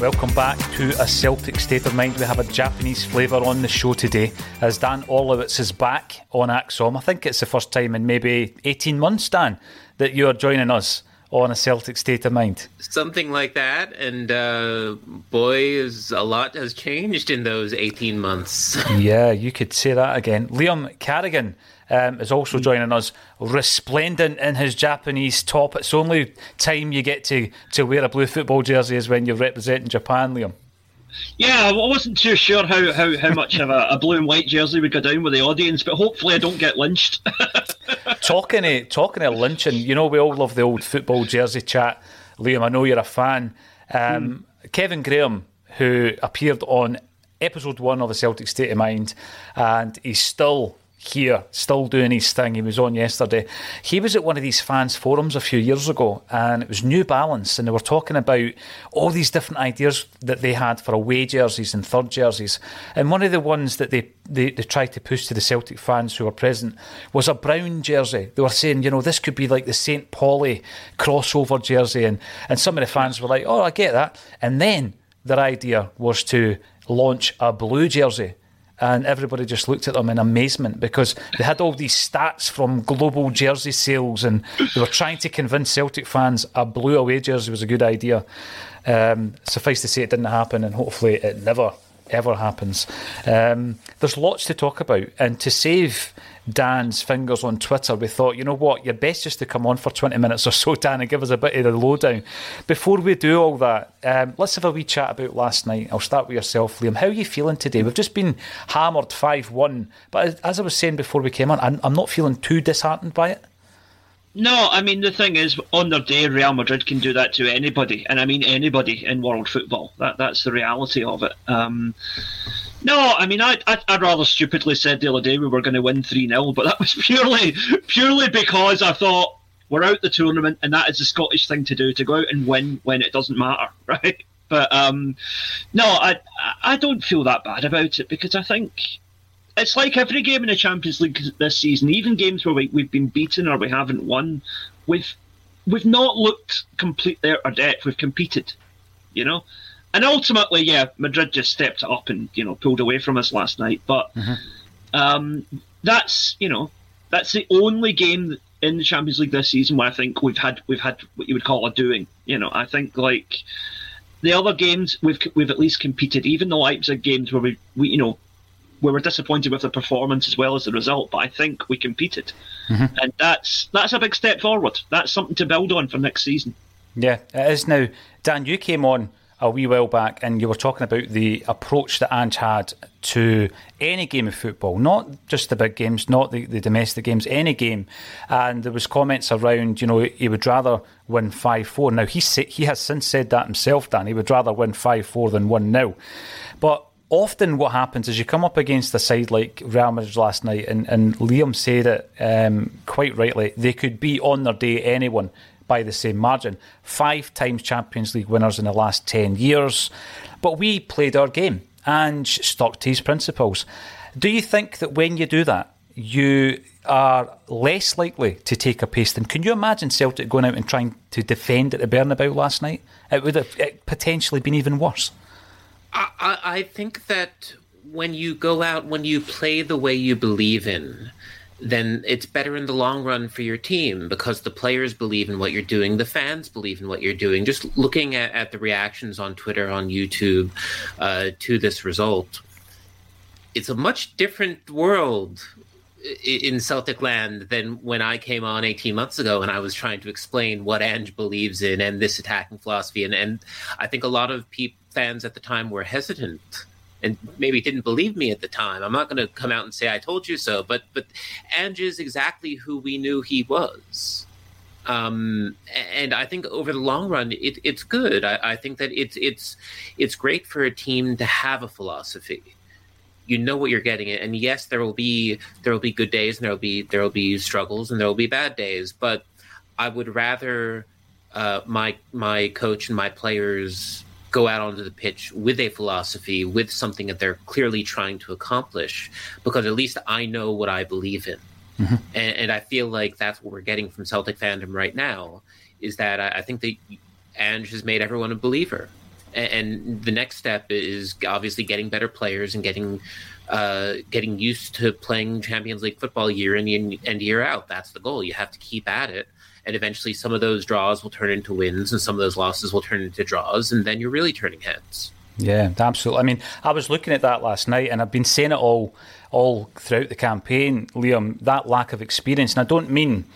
Welcome back to a Celtic State of Mind. We have a Japanese flavour on the show today as Dan Orlowitz is back on ACSOM. I think it's the first time in maybe 18 months, Dan, that you are joining us on a Celtic State of Mind. Something like that. And uh, boy, is a lot has changed in those 18 months. yeah, you could say that again. Liam Carrigan um, is also joining us, resplendent in his Japanese top. It's the only time you get to, to wear a blue football jersey is when you're representing Japan, Liam. Yeah, I wasn't too sure how, how, how much of a, a, blue and white jersey would go down with the audience, but hopefully I don't get lynched. talking of talking of lynching, you know we all love the old football jersey chat. Liam, I know you're a fan. Um, mm. Kevin Graham, who appeared on episode one of the Celtic State of Mind, and he's still here, still doing his thing. He was on yesterday. He was at one of these fans' forums a few years ago, and it was New Balance, and they were talking about all these different ideas that they had for away jerseys and third jerseys. And one of the ones that they, they, they tried to push to the Celtic fans who were present was a brown jersey. They were saying, you know, this could be like the St. Pauli crossover jersey, and, and some of the fans were like, oh, I get that. And then their idea was to launch a blue jersey and everybody just looked at them in amazement because they had all these stats from global jersey sales and they were trying to convince Celtic fans a blue away jersey was a good idea. Um, suffice to say, it didn't happen, and hopefully, it never ever happens. Um, there's lots to talk about, and to save Dan's fingers on Twitter, we thought, you know what, you're best just to come on for 20 minutes or so, Dan, and give us a bit of the lowdown. Before we do all that, um, let's have a wee chat about last night. I'll start with yourself, Liam. How are you feeling today? We've just been hammered 5 1, but as I was saying before we came on, I'm, I'm not feeling too disheartened by it. No, I mean the thing is, on their day, Real Madrid can do that to anybody, and I mean anybody in world football. That that's the reality of it. Um, no, I mean I, I I rather stupidly said the other day we were going to win three 0 but that was purely purely because I thought we're out the tournament, and that is the Scottish thing to do to go out and win when it doesn't matter, right? But um, no, I I don't feel that bad about it because I think it's like every game in the Champions League this season, even games where we, we've been beaten or we haven't won, we've we've not looked complete there or depth. We've competed, you know. And ultimately, yeah, Madrid just stepped up and you know pulled away from us last night. But mm-hmm. um, that's you know that's the only game in the Champions League this season where I think we've had we've had what you would call a doing. You know, I think like the other games we've we've at least competed. Even the Leipzig games where we, we you know we were disappointed with the performance as well as the result, but I think we competed, mm-hmm. and that's that's a big step forward. That's something to build on for next season. Yeah, it is now. Dan, you came on a wee while back and you were talking about the approach that Ange had to any game of football, not just the big games, not the, the domestic games, any game. And there was comments around, you know, he would rather win 5-4. Now, he, he has since said that himself, Dan. He would rather win 5-4 than 1-0. But often what happens is you come up against a side like Real Madrid last night, and, and Liam said it um, quite rightly, they could be on their day anyone by the same margin. Five times Champions League winners in the last 10 years. But we played our game and stuck to his principles. Do you think that when you do that, you are less likely to take a pasting? Can you imagine Celtic going out and trying to defend at the Bernabeu last night? It would have potentially been even worse. I, I think that when you go out, when you play the way you believe in, then it's better in the long run for your team because the players believe in what you're doing, the fans believe in what you're doing. Just looking at, at the reactions on Twitter, on YouTube uh, to this result, it's a much different world in Celtic land than when I came on 18 months ago and I was trying to explain what Ange believes in and this attacking philosophy. And, and I think a lot of pe- fans at the time were hesitant and maybe didn't believe me at the time. I'm not going to come out and say I told you so, but but Ange is exactly who we knew he was. Um, and I think over the long run, it, it's good. I, I, think that it's it's it's great for a team to have a philosophy. You know what you're getting, and yes, there will be there will be good days, and there will be there will be struggles, and there will be bad days. But I would rather uh, my my coach and my players go out onto the pitch with a philosophy, with something that they're clearly trying to accomplish, because at least I know what I believe in. Mm-hmm. And, and, I feel like that's what we're getting from Celtic fandom right now is that I, I think that Ange has made everyone a believer. And, and, the next step is obviously getting better players and getting uh, getting used to playing Champions League football year in and year out. That's the goal. You have to keep at it and eventually some of those draws will turn into wins and some of those losses will turn into draws and then you're really turning heads. Yeah absolutely. I mean i was looking at that last night and i've been saying it all all throughout the campaign liam that lack of experience. And i don't mean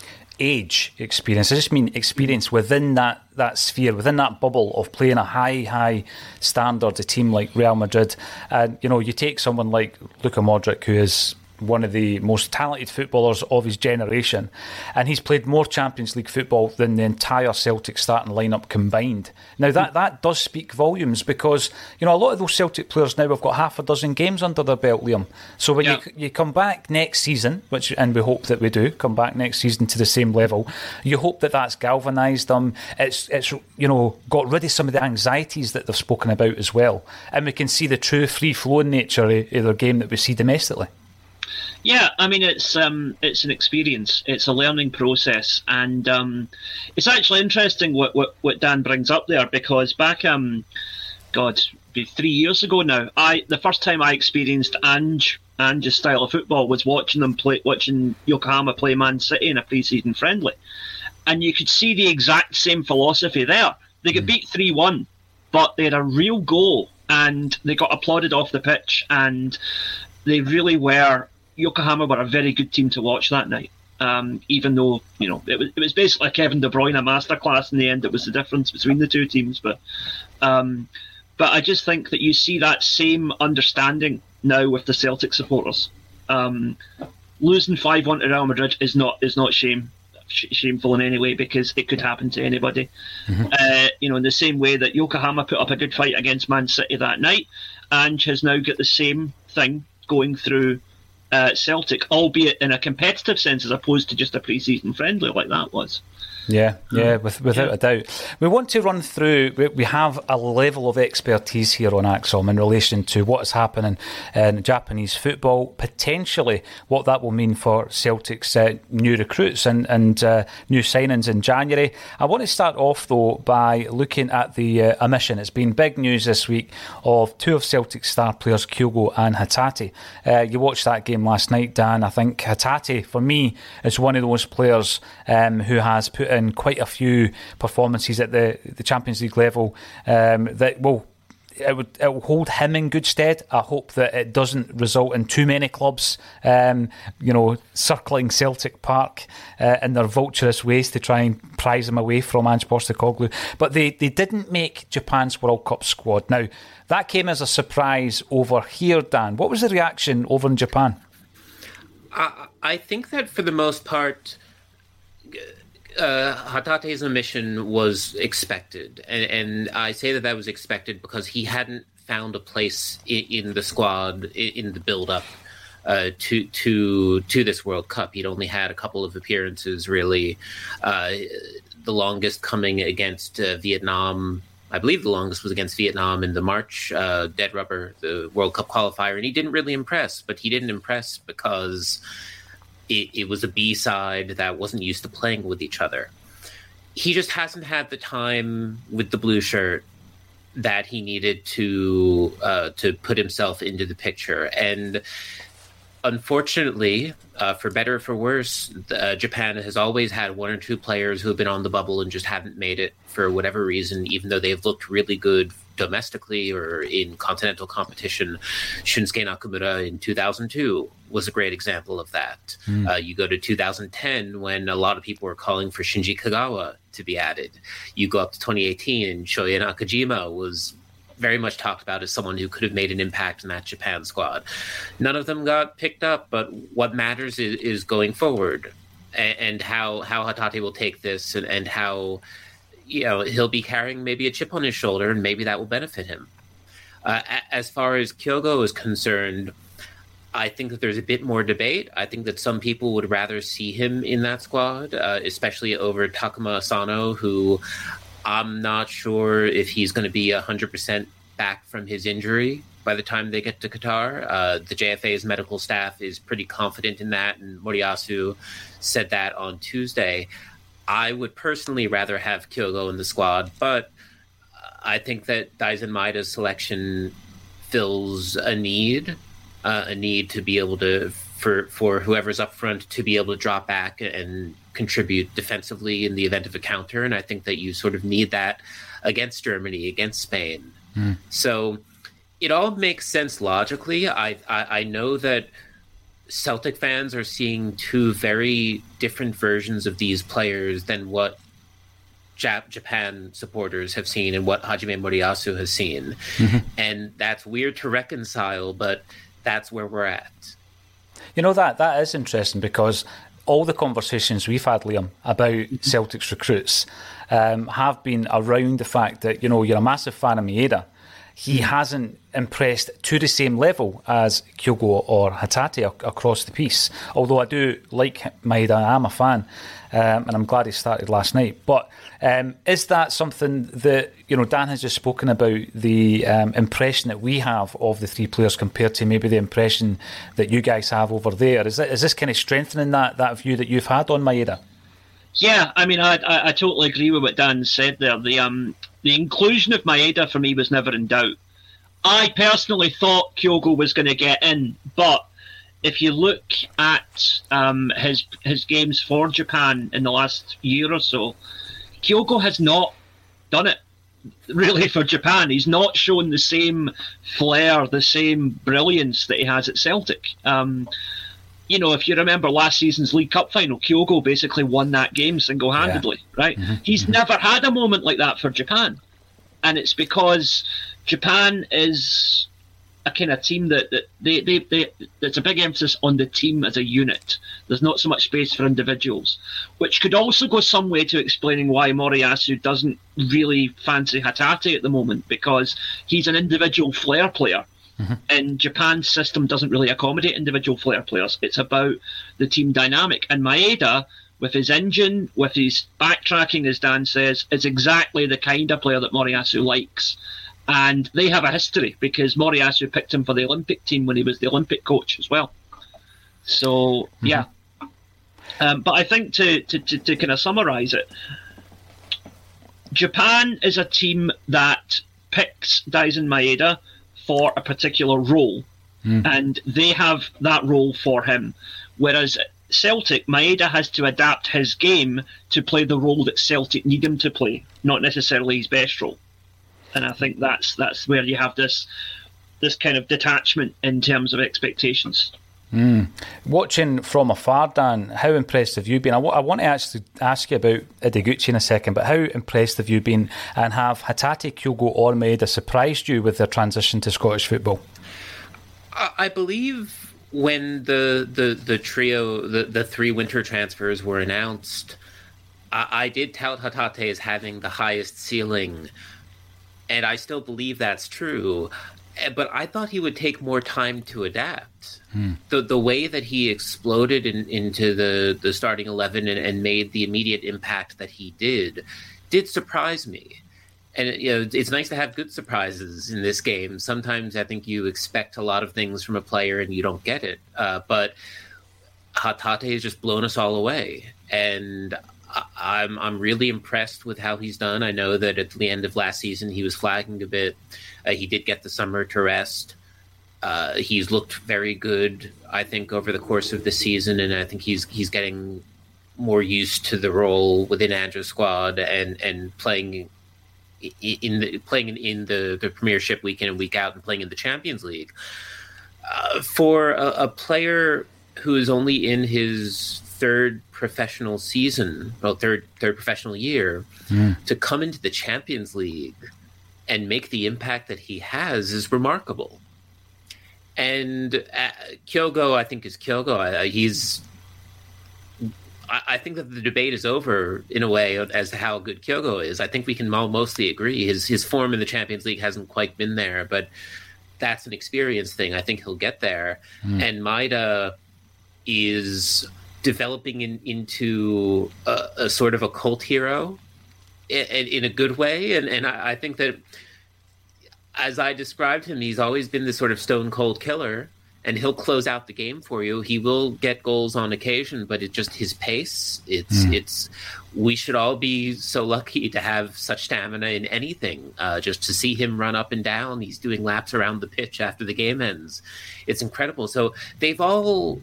age experience i just mean experience within that that sphere within that bubble of playing a high high standard a team like real madrid. And you know you take someone like luka modric who is one of the most talented footballers of his generation, and he's played more Champions League football than the entire Celtic starting lineup combined. Now that hmm. that does speak volumes because you know a lot of those Celtic players now have got half a dozen games under their belt, Liam. So when yeah. you you come back next season, which and we hope that we do come back next season to the same level, you hope that that's galvanised them. It's it's you know got rid of some of the anxieties that they've spoken about as well, and we can see the true free flowing nature of their game that we see domestically. Yeah, I mean it's um, it's an experience. It's a learning process, and um, it's actually interesting what, what, what Dan brings up there because back um, God, be three years ago now. I the first time I experienced Ange Ange's style of football was watching them play, watching Yokohama play Man City in a pre-season friendly, and you could see the exact same philosophy there. They could mm. beat three one, but they had a real goal and they got applauded off the pitch and they really were Yokohama were a very good team to watch that night. Um, even though you know it was, it was basically Kevin De Bruyne a masterclass in the end. It was the difference between the two teams, but um, but I just think that you see that same understanding now with the Celtic supporters. Um, losing five one to Real Madrid is not is not shame shameful in any way because it could happen to anybody. Mm-hmm. Uh, you know, in the same way that Yokohama put up a good fight against Man City that night, and has now got the same thing going through uh, Celtic, albeit in a competitive sense as opposed to just a pre-season friendly like that was. Yeah, yeah, with, without yeah. a doubt. We want to run through, we have a level of expertise here on ACSOM in relation to what is happening in Japanese football, potentially what that will mean for Celtic's uh, new recruits and, and uh, new signings in January. I want to start off, though, by looking at the uh, omission. It's been big news this week of two of Celtic's star players, Kyogo and Hatate. Uh, you watched that game last night, Dan. I think Hatate, for me, is one of those players um, who has put in quite a few performances at the, the Champions League level um, that will it would it will hold him in good stead. I hope that it doesn't result in too many clubs, um, you know, circling Celtic Park uh, in their vulturous ways to try and prize him away from Ange Postecoglou. But they, they didn't make Japan's World Cup squad. Now that came as a surprise over here, Dan. What was the reaction over in Japan? I, I think that for the most part uh, Hatate's omission was expected, and, and, I say that that was expected because he hadn't found a place in, in the squad in, in the build-up uh, to to to this World Cup. He'd only had a couple of appearances, really. Uh, the longest coming against uh, Vietnam. I believe the longest was against Vietnam in the March uh, Dead Rubber, the World Cup qualifier, and he didn't really impress. But he didn't impress because it, it was a B side that wasn't used to playing with each other. He just hasn't had the time with the blue shirt that he needed to uh, to put himself into the picture. And unfortunately, uh, for better or for worse, uh, Japan has always had one or two players who have been on the bubble and just haven't made it for whatever reason, even though they've looked really good domestically or in continental competition. Shunsuke Nakamura in 2002 was a great example of that. Mm. Uh, you go to 2010 when a lot of people were calling for Shinji Kagawa to be added. You go up to 2018 and Shoya Nakajima was very much talked about as someone who could have made an impact in that Japan squad. None of them got picked up, but what matters is, is going forward and, and, how how Hatate will take this and, and how you know he'll be carrying maybe a chip on his shoulder and maybe that will benefit him. Uh, as far as Kyogo is concerned, I think that there's a bit more debate. I think that some people would rather see him in that squad, uh, especially over Takuma Asano, who I'm not sure if he's going to be 100% back from his injury by the time they get to Qatar. Uh, the JFA's medical staff is pretty confident in that, and Moriyasu said that on Tuesday. I would personally rather have Kyogo in the squad, but I think that Daizen Maeda's selection fills a need uh, a need to be able to for for whoever's up front to be able to drop back and contribute defensively in the event of a counter. And I think that you sort of need that against Germany, against Spain. Mm. So it all makes sense logically. I, I, I know that Celtic fans are seeing two very different versions of these players than what Jap- Japan supporters have seen and what Hajime Moriyasu has seen. Mm-hmm. And that's weird to reconcile, but that's where we're at. You know that that is interesting because all the conversations we've had, Liam, about mm-hmm. Celtic's recruits um, have been around the fact that you know you're a massive fan of Maeda. He mm-hmm. hasn't impressed to the same level as Kyogo or Hatate across the piece. Although I do like Maeda, I am a fan um, and I'm glad he started last night. But um, is that something that you know Dan has just spoken about the um, impression that we have of the three players compared to maybe the impression that you guys have over there? Is, that, is this kind of strengthening that that view that you've had on Maeda? Yeah, I mean, I, I, I totally agree with what Dan said there. The um the inclusion of Maeda for me was never in doubt. I personally thought Kyogo was going to get in, but if you look at um, his his games for Japan in the last year or so, Kyogo has not done it really for Japan. He's not shown the same flair, the same brilliance that he has at Celtic. Um, you know, if you remember last season's League Cup final, Kyogo basically won that game single handedly, yeah. right? Mm-hmm. He's mm-hmm. never had a moment like that for Japan. And it's because Japan is a kind of team that, that they, they, they there's a big emphasis on the team as a unit. There's not so much space for individuals, which could also go some way to explaining why Moriyasu doesn't really fancy Hatate at the moment because he's an individual flair player. Mm-hmm. And Japan's system doesn't really accommodate individual flair players. It's about the team dynamic. And Maeda, with his engine, with his backtracking, as Dan says, is exactly the kind of player that Moriyasu likes and they have a history because Moriyasu picked him for the Olympic team when he was the Olympic coach as well. So mm-hmm. yeah, um, but I think to, to, to, to kind of summarise it, Japan is a team that picks Daizen Maeda for a particular role, mm. and they have that role for him. Whereas Celtic, Maeda has to adapt his game to play the role that Celtic need him to play, not necessarily his best role. and I think that's that's where you have this this kind of detachment in terms of expectations. Mm. Watching from afar, Dan, how impressed have you been? I, w- I want to actually ask you about Ideguchi in a second, but how impressed have you been? And have Hatate, Kyogo, or Maeda surprised you with their transition to Scottish football? I believe when the the, the trio, the, the three winter transfers were announced, I, I did tout Hatate as having the highest ceiling, and I still believe that's true. Eh, but I thought he would take more time to adapt. Hmm. The the way that he exploded in, into the, the starting eleven and, and, made the immediate impact that he did did surprise me. And you know, it's nice to have good surprises in this game. Sometimes I think you expect a lot of things from a player and you don't get it. Uh, but Hatate has just blown us all away, and I'm I'm really impressed with how he's done. I know that at the end of last season he was flagging a bit. Uh, he did get the summer to rest. Uh, he's looked very good, I think, over the course of the season, and I think he's he's getting more used to the role within Andrew's squad and and playing in the playing in the the Premiership week in and week out and playing in the Champions League. Uh, for a, a player who is only in his third professional season, well, third third professional year, mm. to come into the Champions League and make the impact that he has is remarkable. And uh, Kyogo, I think, is Kyogo. Uh, he's. I, I, think that the debate is over in a way as to how good Kyogo is. I think we can mostly agree. His his form in the Champions League hasn't quite been there, but that's an experience thing. I think he'll get there. Mm. And Maeda is developing in, into a, a, sort of a cult hero in, in a good way. And, and I, I, think that as I described him, he's always been this sort of stone cold killer and he'll close out the game for you. He will get goals on occasion, but it's just his pace. It's, mm. it's, we should all be so lucky to have such stamina in anything. Uh, just to see him run up and down, he's doing laps around the pitch after the game ends. It's incredible. So they've all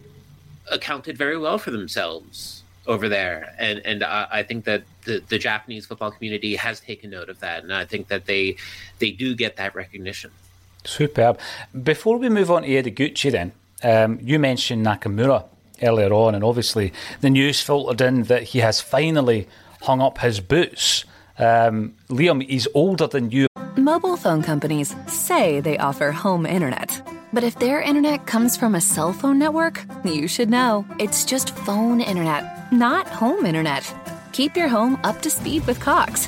accounted very well for themselves over there, and and I, I think that the, the Japanese football community has taken note of that, and I think that they they do get that recognition. Superb. Before we move on to Ideguchi, then um, you mentioned Nakamura earlier on, and obviously the news filtered in that he has finally hung up his boots. Um, Liam, he's older than you. Mobile phone companies say they offer home internet. But if their internet comes from a cell phone network, you should know. It's just phone internet, not home internet. Keep your home up to speed with Cox.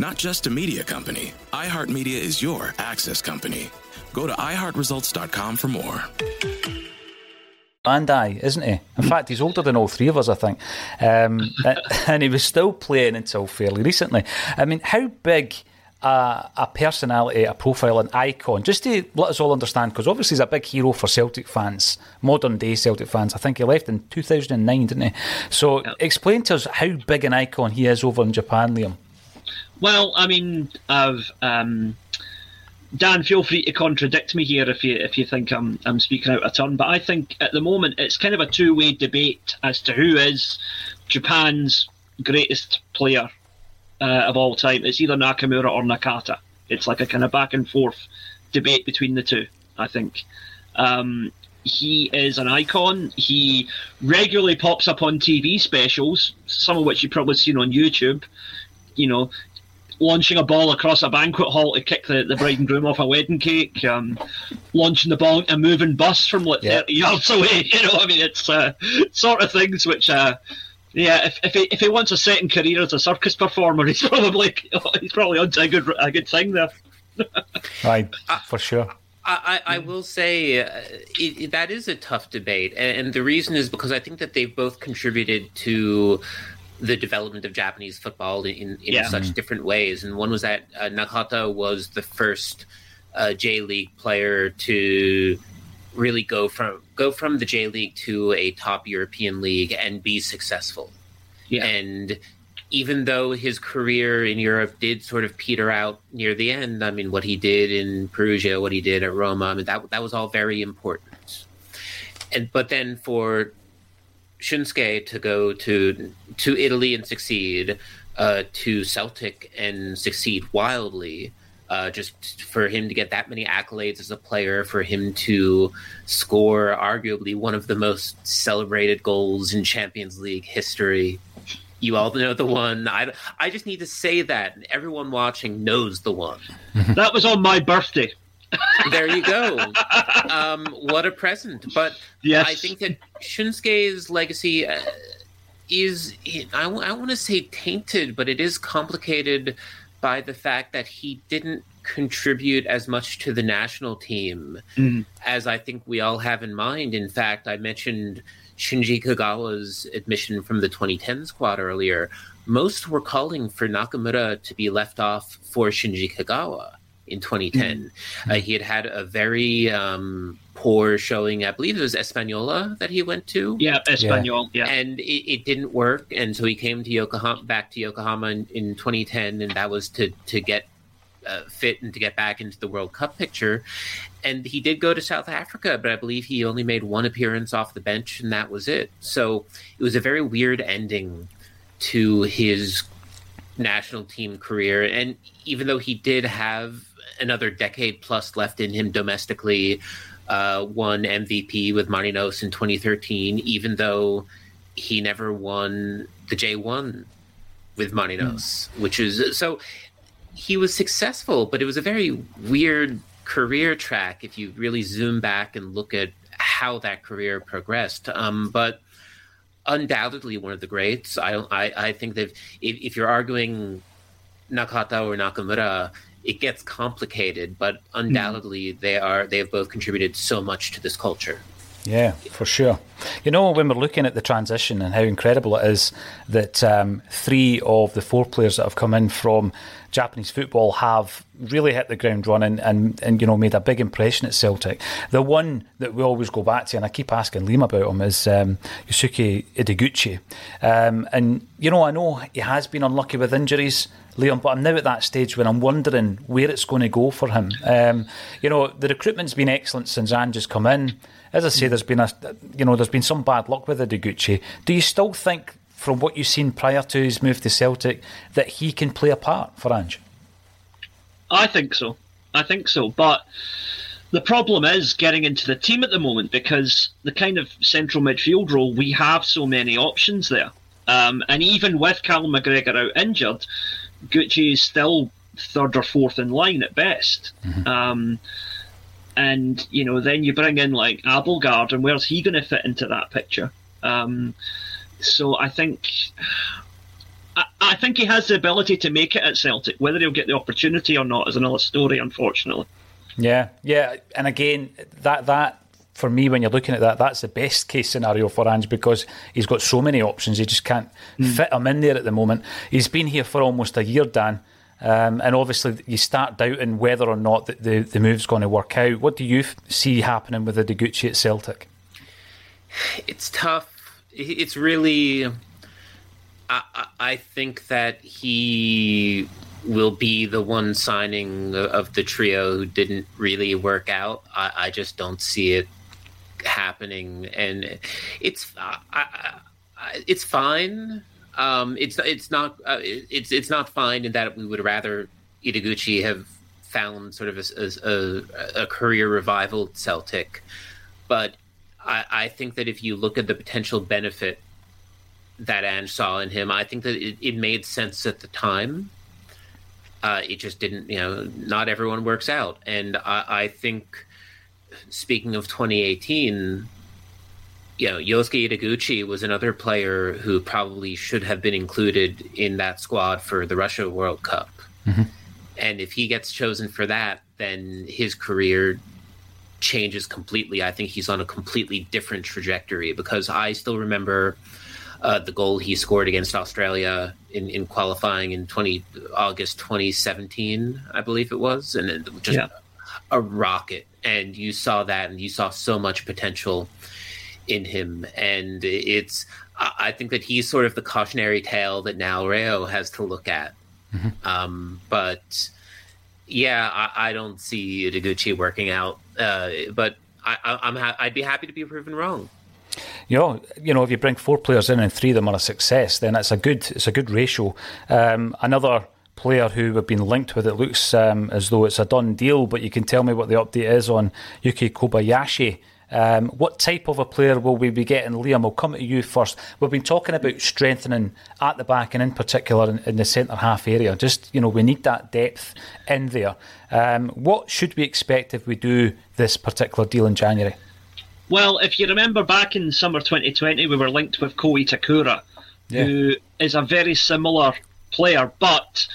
Not just a media company, iHeartMedia is your access company. Go to iHeartResults.com for more. And I, isn't he? In fact, he's older than all three of us, I think. Um, and he was still playing until fairly recently. I mean, how big a, a, personality, a profile, an icon, just to let us all understand, because obviously he's a big hero for Celtic fans, modern day Celtic fans. I think he left in 2009, didn't he? So explain to us how big an icon he is over in Japan, Liam. Well, I mean, I've. Um, Dan, feel free to contradict me here if you if you think I'm I'm speaking out of turn. But I think at the moment it's kind of a two way debate as to who is Japan's greatest player uh, of all time. It's either Nakamura or Nakata. It's like a kind of back and forth debate between the two. I think. Um, he is an icon. He regularly pops up on TV specials, some of which you've probably seen on YouTube. You know, launching a ball across a banquet hall to kick the, the bride and groom off a wedding cake, um, launching the ball into a moving bus from like Yeah. 30 yards away. You know, I mean, it's uh, sort of things which, uh, yeah, if, if, he, if he wants a second career as a circus performer, he's probably he's probably onto a good a good thing there. Right, for sure. I, I I will say uh, it, it- that is a tough debate, and, and the reason is because I think that they've both contributed to the development of Japanese football in, in Yeah. such different ways. And one was that uh, Nakata was the first uh, J League player to really go from go from the J League to a top European league and be successful. Yeah. And even though his career in Europe did sort of peter out near the end, I mean, what he did in Perugia, what he did at Roma, I mean, that that was all very important. And but then for Shunsuke to go to to Italy and succeed, uh, to Celtic and succeed wildly, uh, just for him to get that many accolades as a player, for him to score arguably one of the most celebrated goals in Champions League history. You all know the one. I, I just need to say that, and everyone watching knows the one. that was on my birthday. There you go. um, what a present! But Yes. I think that Shunsuke's legacy uh, is, I, want to say tainted, but it is complicated by the fact that he didn't contribute as much to the national team Mhm. as I think we all have in mind. In fact, I mentioned Shinji Kagawa's admission from the 2010 squad earlier. Most were calling for Nakamura to be left off for Shinji Kagawa in 2010. Uh, he had had a very um, poor showing, I believe it was Espanola that he went to Yeah, Espanyol. Yeah. and it, it didn't work and so he came to yokohama back to yokohama in, in 2010 and that was to to get uh, fit and to get back into the world cup picture and he did go to south africa but i believe he only made one appearance off the bench and that was it so it was a very weird ending to his national team career and even though he did have another decade plus left in him domestically uh, won MVP with Marinos in 2013, even though he never won the J1 with Marinos, which is so he was successful, but it was a very weird career track if you really zoom back and look at how that career progressed. Um, but undoubtedly one of the greats. I I, I think that if, if you're arguing Nakata or Nakamura, it gets complicated, but undoubtedly they are they have both contributed so much to this culture. Yeah, for sure. You know, when we're looking at the transition and how incredible it is that um, three of the four players that have come in from Japanese football have really hit the ground running and, and you know made a big impression at Celtic. The one that we always go back to, and I keep asking Liam about him, is um, Yosuke Ideguchi. Um, and you know, I know he has been unlucky with injuries. Liam, but I'm now at that stage when I'm wondering where it's going to go for him. Um, you know, the recruitment's been excellent since Ange's come in. As I say, there's been a, you know, there's been some bad luck with Ideguchi. Do you still think, from what you've seen prior to his move to Celtic, that he can play a part for Ange? I think so. I think so. But the problem is getting into the team at the moment because the kind of central midfield role, we have so many options there. Um, and even with Callum McGregor out injured, Gucci is still third or fourth in line at best. Um, and, you know, then you bring in like Abildgaard, and where's he going to fit into that picture? Um, so I think I, I think he has the ability to make it at Celtic. Whether he'll get the opportunity or not is another story, unfortunately. Yeah, yeah, and again, that that for me, when you're looking at that, that's the best case scenario for Ange because he's got so many options. He just can't fit him in there at the moment. He's been here for almost a year, Dan. Um, and obviously, you start doubting whether or not the, the, the move's going to work out. What do you f- see happening with the Deguchi at Celtic? It's tough. It's really. I, I- I think that he will be the one signing of the trio who didn't really work out. I, I just don't see it happening, and it's I, I, I- it's fine. Um, it's it's not uh, it's it's not fine in that we would rather Ideguchi have found sort of a, a, a, a career revival at Celtic, but I, I think that if you look at the potential benefit that Ange saw in him, I think that it, it made sense at the time. Uh, it just didn't, you know, not everyone works out. And I, I think, speaking of 2018, you know, Yosuke Ideguchi was another player who probably should have been included in that squad for the Russia World Cup. Mm-hmm. And if he gets chosen for that, then his career changes completely. I think he's on a completely different trajectory because I still remember uh, the goal he scored against Australia in, in qualifying in 20 August 2017, I believe it was, and it just yeah. A rocket. And you saw that, and you saw so much potential in him. And it's, I think that he's sort of the cautionary tale that now Rayo has to look at. Mm-hmm. Um, but yeah, I, I, don't see Ideguchi working out. Uh, but I, am ha- I'd be happy to be proven wrong. You know, you know, if you bring four players in and three of them are a success, then it's a good it's a good ratio. Um, another player who we've been linked with, it looks um, as though it's a done deal, but you can tell me what the update is on Yuki Kobayashi. Um, what type of a player will we be getting? Liam, I'll come to you first. We've been talking about strengthening at the back and in particular in, in the centre half area. Just, you know, we need that depth in there. Um, what should we expect if we do this particular deal in January? Well, if you remember back in summer 2020, we were linked with Ko Itakura, yeah. who is a very similar player, but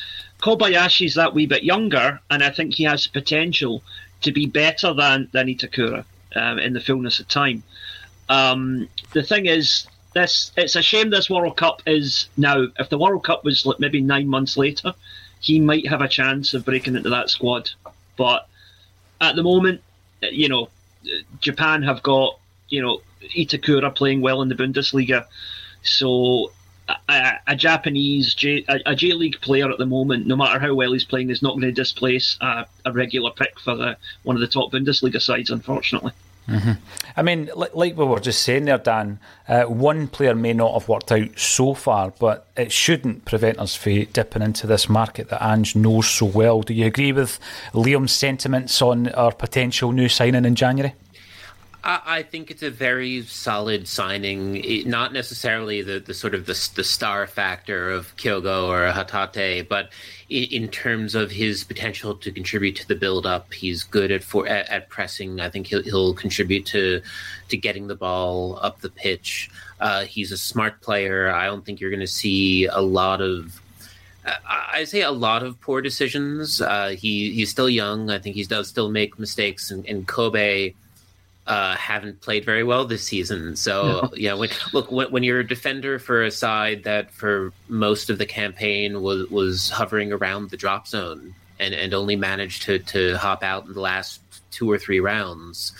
Kobayashi's that wee bit younger, and I think he has potential to be better than, than Itakura um, in the fullness of time. Um, the thing is, this it's a shame this World Cup is now. If the World Cup was like maybe nine months later, he might have a chance of breaking into that squad. But at the moment, you know, Japan have got you know Itakura playing well in the Bundesliga, so a, a Japanese J, a, a J League player at the moment, no matter how well he's playing, is not going to displace a, a regular pick for the one of the top Bundesliga sides, unfortunately. Mm-hmm. I mean, like we were just saying there, Dan, uh, one player may not have worked out so far, but it shouldn't prevent us from dipping into this market that Ange knows so well. Do you agree with Liam's sentiments on our potential new signing in January? I, think it's a very solid signing. It, not necessarily the, the sort of the, the star factor of Kyogo or Hatate, but in, in, terms of his potential to contribute to the build up, he's good at for at, at, pressing. I think he'll, he'll contribute to to getting the ball up the pitch. Uh, he's a smart player. I don't think you're going to see a lot of I say a lot of poor decisions. Uh, he he's still young. I think he does still make mistakes. And, and Kobe uh, haven't played very well this season. So yeah, when, look when, when, you're a defender for a side that for most of the campaign was was hovering around the drop zone and and only managed to to hop out in the last two or three rounds.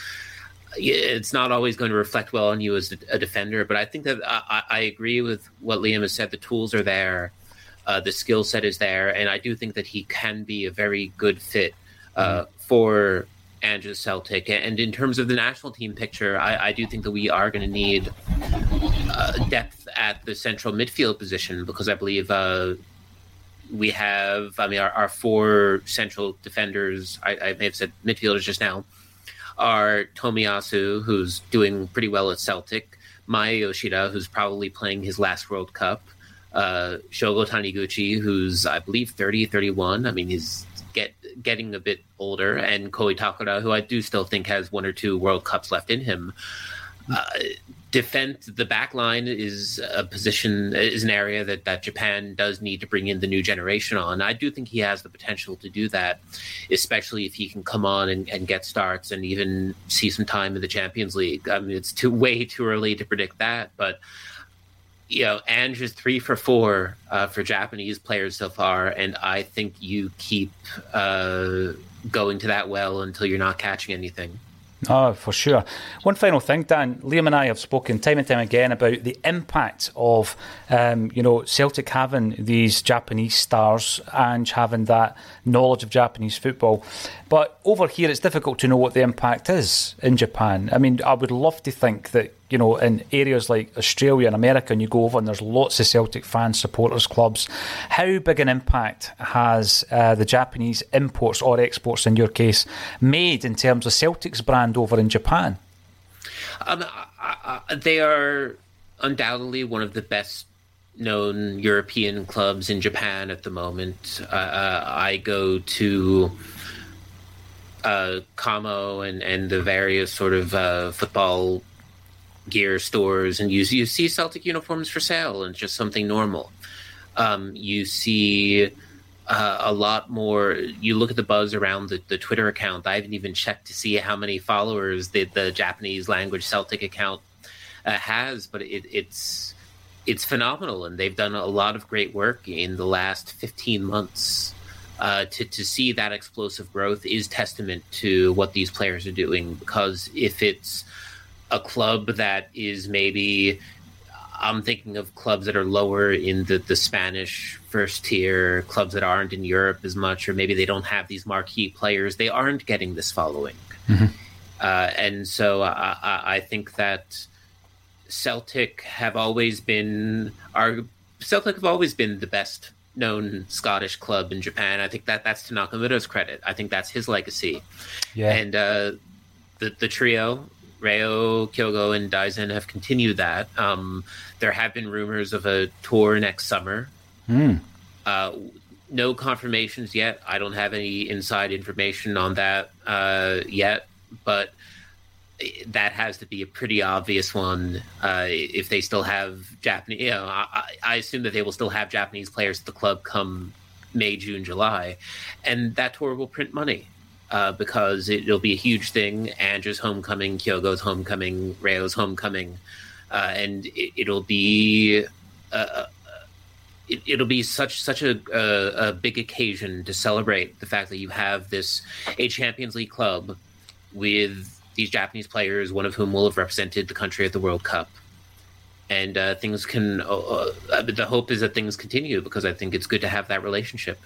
It's not always going to reflect well on you as a defender, but I think that I, I agree with what Liam has said. The tools are there, uh, the skill set is there, and I do think that he can be a very good fit uh, mm. for Ange's Celtic. And in terms of the national team picture, I, I do think that we are going to need uh, depth at the central midfield position because I believe uh, we have, I mean, our, our four central defenders, I, I, may have said midfielders just now, are Tomiyasu, who's doing pretty well at Celtic, Maya Yoshida, who's probably playing his last World Cup, uh, Shogo Taniguchi, who's, I believe, 30, 31. I mean, he's get getting a bit older, and Ko Itakura, who I do still think has one or two World Cups left in him. Uh, defense, the back line is a position is an area that, that Japan does need to bring in the new generation on. I do think he has the potential to do that, especially if he can come on and, and get starts and even see some time in the Champions League. I mean, it's too way too early to predict that, but you know, Ange is three for four uh, for Japanese players so far, and I think you keep uh, going to that well until you're not catching anything. Oh, for sure. One final thing, Dan. Liam and I have spoken time and time again about the impact of, um, you know, Celtic having these Japanese stars and having that knowledge of Japanese football. But over here, it's difficult to know what the impact is in Japan. I mean, I would love to think that you know, in areas like Australia and America, and you go over and there's lots of Celtic fans, supporters, clubs. How big an impact has uh, the Japanese imports or exports, in your case, made in terms of Celtic's brand over in Japan? Um, I, I, they are undoubtedly one of the best known European clubs in Japan at the moment. Uh, uh I go to uh, Kamo and, and the various sort of uh, football gear stores, and you, you see Celtic uniforms for sale, and just something normal. Um, you see uh, a lot more. You look at the buzz around the, the Twitter account. I haven't even checked to see how many followers the, the Japanese language Celtic account uh, has, but it, it's it's phenomenal, and they've done a lot of great work in the last 15 months. Uh, to to see that explosive growth is testament to what these players are doing. Because if it's a club that is maybe I'm thinking of clubs that are lower in the, the Spanish first tier, clubs that aren't in Europe as much, or maybe they don't have these marquee players. They aren't getting this following. Mm-hmm. Uh, and so I, I, I, think that Celtic have always been our Celtic have always been the best known Scottish club in Japan. I think that that's to Nakamura's credit. I think that's his legacy. Yeah. And uh, the the trio Reo, Kyogo, and Daizen have continued that. Um, there have been rumors of a tour next summer. Mm. Uh, no confirmations yet. I don't have any inside information on that uh, yet, but that has to be a pretty obvious one uh, if they still have Japanese. You know, I, I, assume that they will still have Japanese players at the club come May, June, July, and that tour will print money uh, because it, will be a huge thing. Andrew's homecoming, Kyogo's homecoming, Reo's homecoming, uh, and it, will be. Uh, uh, it, will be such such a, a, a, big occasion to celebrate the fact that you have this a Champions League club with these Japanese players, one of whom will have represented the country at the World Cup, and uh, things can. Uh, the hope is that things continue because I think it's good to have that relationship.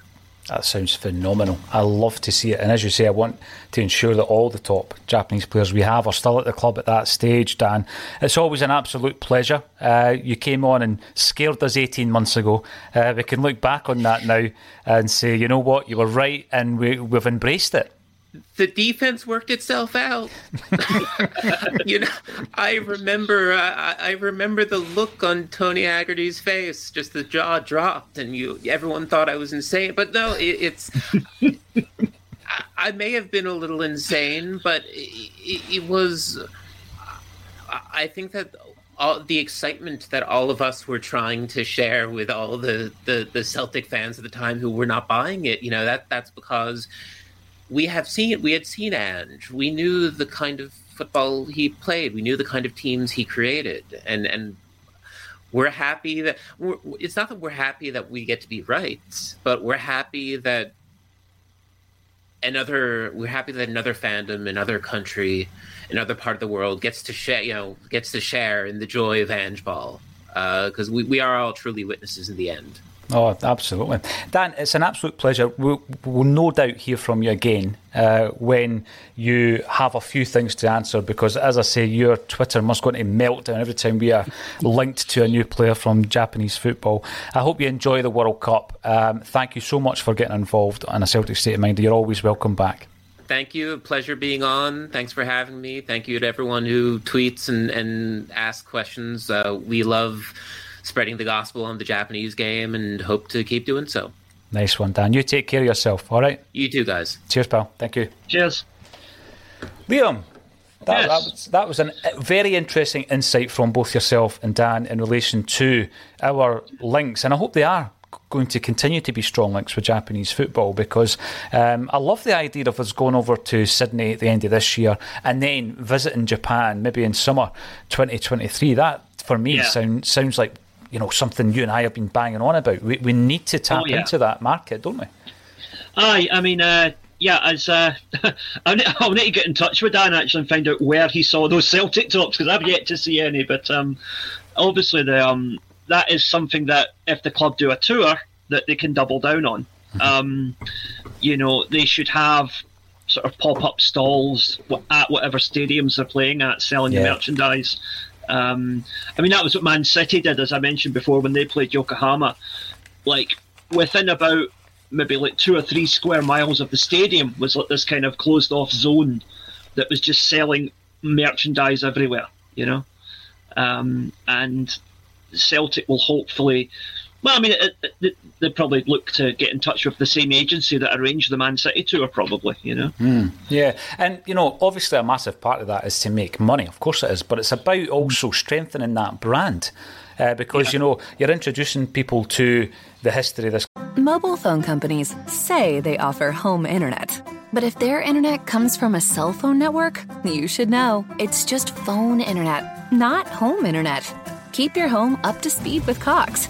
That sounds phenomenal. I love to see it. And as you say, I want to ensure that all the top Japanese players we have are still at the club at that stage, Dan. It's always an absolute pleasure. Uh, you came on and scared us 18 months ago. Uh, we can look back on that now and say, you know what, you were right, and we, we've embraced it the defense worked itself out. you know, I remember, uh, I, I, remember the look on Tony Haggerty's face, just the jaw dropped, and you, everyone thought I was insane. But no, it, it's. I, I, may have been a little insane, but it, it was. I think that all the excitement that all of us were trying to share with all the, the, the Celtic fans at the time who were not buying it, you know, that that's because we have seen we had seen Ange. We knew the kind of football he played. We knew the kind of teams he created, and and we're happy that we're, it's not that we're happy that we get to be right, but we're happy that another we're happy that another fandom, another country, another part of the world gets to share you know gets to share in the joy of Ange Ball because uh, we we are all truly witnesses in the end. Oh, absolutely. Dan, it's an absolute pleasure. We'll, we'll no doubt hear from you again uh, when you have a few things to answer because, as I say, your Twitter must go into meltdown every time we are linked to a new player from Japanese football. I hope you enjoy the World Cup. Um, thank you so much for getting involved in a Celtic State of Mind. You're always welcome back. Thank you. Pleasure being on. Thanks for having me. Thank you to everyone who tweets and, and asks questions. Uh, we love spreading the gospel on the Japanese game and hope to keep doing so. Nice one, Dan. You take care of yourself, all right? You too, guys. Cheers, pal. Thank you. Cheers. Liam, that, yes. that, was, that was a very interesting insight from both yourself and Dan in relation to our links, and I hope they are going to continue to be strong links with Japanese football because um, I love the idea of us going over to Sydney at the end of this year and then visiting Japan maybe in summer 2023. That for me yeah. sound, sounds like you know something you and I have been banging on about. We, we need to tap oh, yeah. into that market, don't we? Aye, I mean, uh, yeah, as uh, I'll, need, I'll, need, to get in touch with Dan actually and find out where he saw those Celtic tops because I've yet to see any. But um, obviously, the um, that is something that if the club do a tour, that they can double down on. Mm-hmm. Um, you know, they should have sort of pop up stalls at whatever stadiums they're playing at, selling yeah. merchandise. Um, I mean, that was what Man City did, as I mentioned before, when they played Yokohama. Like within about maybe like two or three square miles of the stadium was like this kind of closed off zone that was just selling merchandise everywhere. you know. Um, and Celtic will hopefully. Well, I mean, it, it, they'd probably look to get in touch with the same agency that arranged the Man City tour, probably, you know? Mm, yeah, and, you know, obviously a massive part of that is to make money. Of course it is, but it's about also strengthening that brand. Uh, because, yeah. you know, you're introducing people to the history of this. Mobile phone companies say they offer home internet. But if their internet comes from a cell phone network, you should know. It's just phone internet, not home internet. Keep your home up to speed with Cox.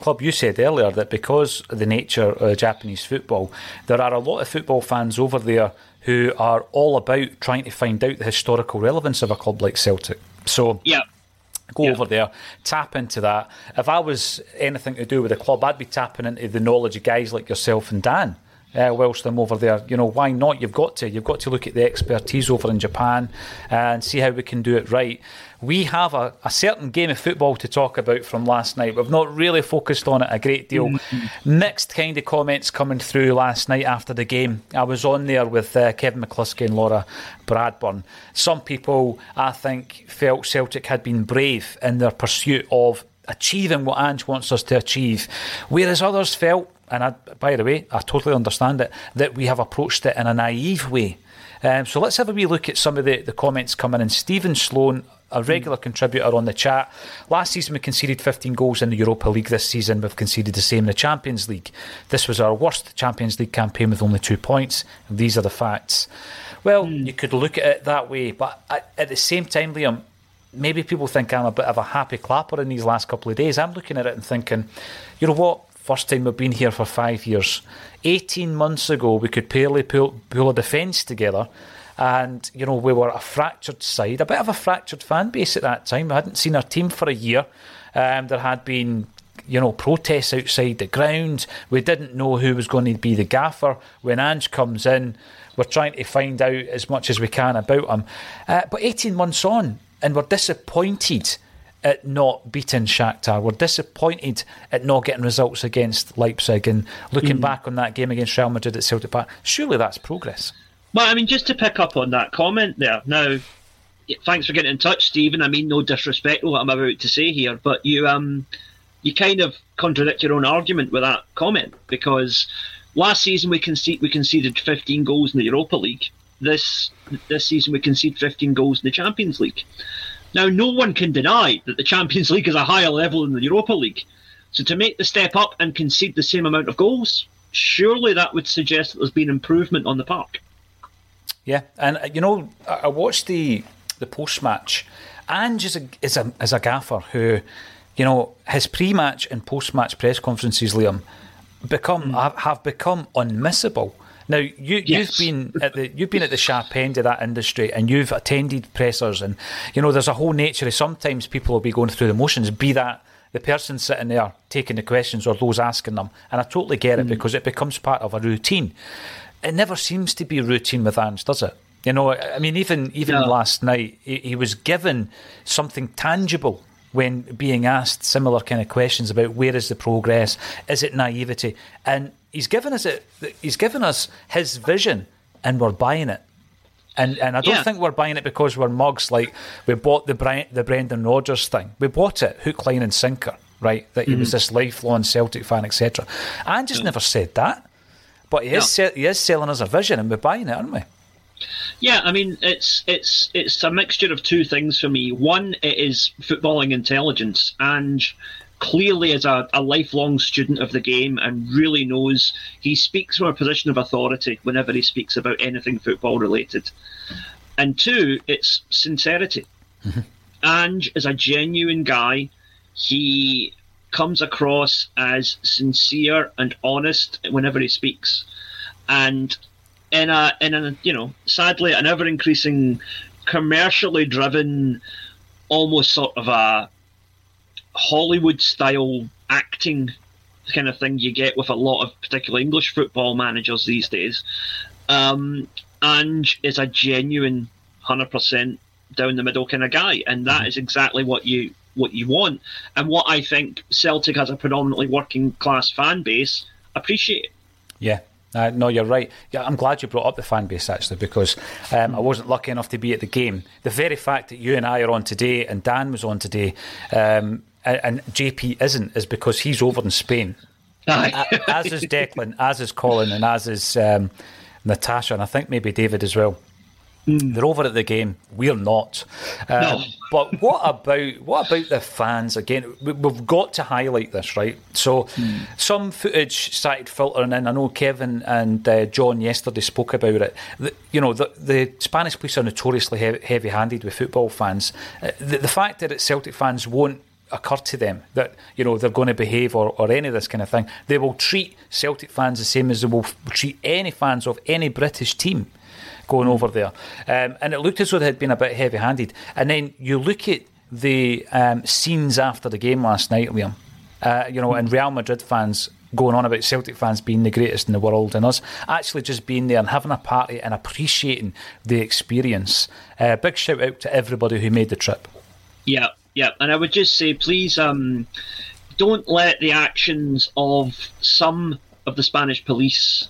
Club, you said earlier that because of the nature of Japanese football, there are a lot of football fans over there who are all about trying to find out the historical relevance of a club like Celtic. So, yeah. Go yeah. over there, tap into that. If I was anything to do with the club, I'd be tapping into the knowledge of guys like yourself and Dan uh, whilst I'm over there. You know, why not? You've got to. You've got to look at the expertise over in Japan and see how we can do it right. We have a, a certain game of football to talk about from last night. We've not really focused on it a great deal. Mm-hmm. Mixed kind of comments coming through last night after the game. I was on there with uh, Kevin McCluskey and Laura Bradburn. Some people, I think, felt Celtic had been brave in their pursuit of achieving what Ange wants us to achieve, whereas others felt and I, by the way, I totally understand it, that we have approached it in a naive way. Um, so let's have a wee look at some of the, the comments coming in. Stephen Sloan, a regular mm. contributor on the chat. Last season we conceded 15 goals in the Europa League. This season we've conceded the same in the Champions League. This was our worst Champions League campaign with only two points. These are the facts. Well, mm. you could look at it that way, but at, at the same time, Liam, maybe people think I'm a bit of a happy clapper in these last couple of days. I'm looking at it and thinking, you know what? First time we've been here for five years. 18 months ago, we could barely pull, pull a defence together. And, you know, we were a fractured side, a bit of a fractured fan base at that time. We hadn't seen our team for a year. Um, there had been, you know, protests outside the ground. We didn't know who was going to be the gaffer. When Ange comes in, we're trying to find out as much as we can about him. Uh, but 18 months on, and we're disappointed at not beating Shakhtar. We're disappointed at not getting results against Leipzig and looking mm. back on that game against Real Madrid at Celtic Park. Surely that's progress. Well, I mean, just to pick up on that comment there. Now, thanks for getting in touch, Stephen. I mean, no disrespect to what I'm about to say here, but you um, you kind of contradict your own argument with that comment because last season we conceded we conceded 15 goals in the Europa League. This this season we conceded 15 goals in the Champions League. Now, no one can deny that the Champions League is a higher level than the Europa League. So to make the step up and concede the same amount of goals, surely that would suggest that there's been improvement on the park. Yeah, and uh, you know, I watched the the post match. Ange is a, is a is a gaffer who, you know, his pre match and post match press conferences, Liam, become mm. have, have become unmissable. Now you yes. you've been at the you've been at the sharp end of that industry and you've attended pressers and you know there's a whole nature of sometimes people will be going through the motions, be that the person sitting there taking the questions or those asking them. And I totally get it mm. because it becomes part of a routine. It never seems to be routine with Ange, does it? You know, I mean, even even last night, he, he was given something tangible when being asked similar kind of questions about where is the progress, is it naivety, and he's given us it. He's given us his vision, and we're buying it. And and I don't yeah. think we're buying it because we're mugs. Like we bought the Brian, the Brendan Rodgers thing. We bought it hook, line, and sinker. Right, that he mm-hmm. was this lifelong Celtic fan, etc. And just never said that, but he is he is selling us a vision, and we're buying it, aren't we? Yeah, I mean it's it's it's a mixture of two things for me. One, it is footballing intelligence, and clearly is a, a lifelong student of the game and really knows he speaks from a position of authority whenever he speaks about anything football related. and two, it's sincerity. Mm-hmm. Ange is a genuine guy. He comes across as sincere and honest whenever he speaks, and in a in a you know sadly an ever increasing commercially driven, almost sort of a Hollywood style acting kind of thing you get with a lot of particularly English football managers these days. Um, Ange is a genuine hundred percent down the middle kind of guy, and that is exactly what you what you want, and what I think Celtic has a predominantly working class fan base appreciate. Yeah, uh, no, you're right. Yeah, I'm glad you brought up the fan base actually because um, I wasn't lucky enough to be at the game. The very fact that you and I are on today and Dan was on today, um, and, JP isn't, is because he's over in Spain. as is Declan, as is Colin, and as is um, Natasha, and I think maybe David as well. Mm. They're over at the game. We're not. Um, no. but what about what about the fans? Again, we've got to highlight this, right? So, mm. some footage started filtering in. I know Kevin and uh, John yesterday spoke about it. The, you know, the, the, Spanish police are notoriously heavy-handed with football fans. Uh, the, the fact that it's Celtic fans won't occur to them that you know they're going to behave or, or any of this kind of thing. They will treat Celtic fans the same as they will treat any fans of any British team going over there. Um, and it looked as though they had been a bit heavy handed. And then you look at the um, scenes after the game last night, Liam, uh, you know, and Real Madrid fans going on about Celtic fans being the greatest in the world and us actually just being there and having a party and appreciating the experience. Uh, big shout out to everybody who made the trip. Yeah, yeah. And I would just say, please um, don't let the actions of some of the Spanish police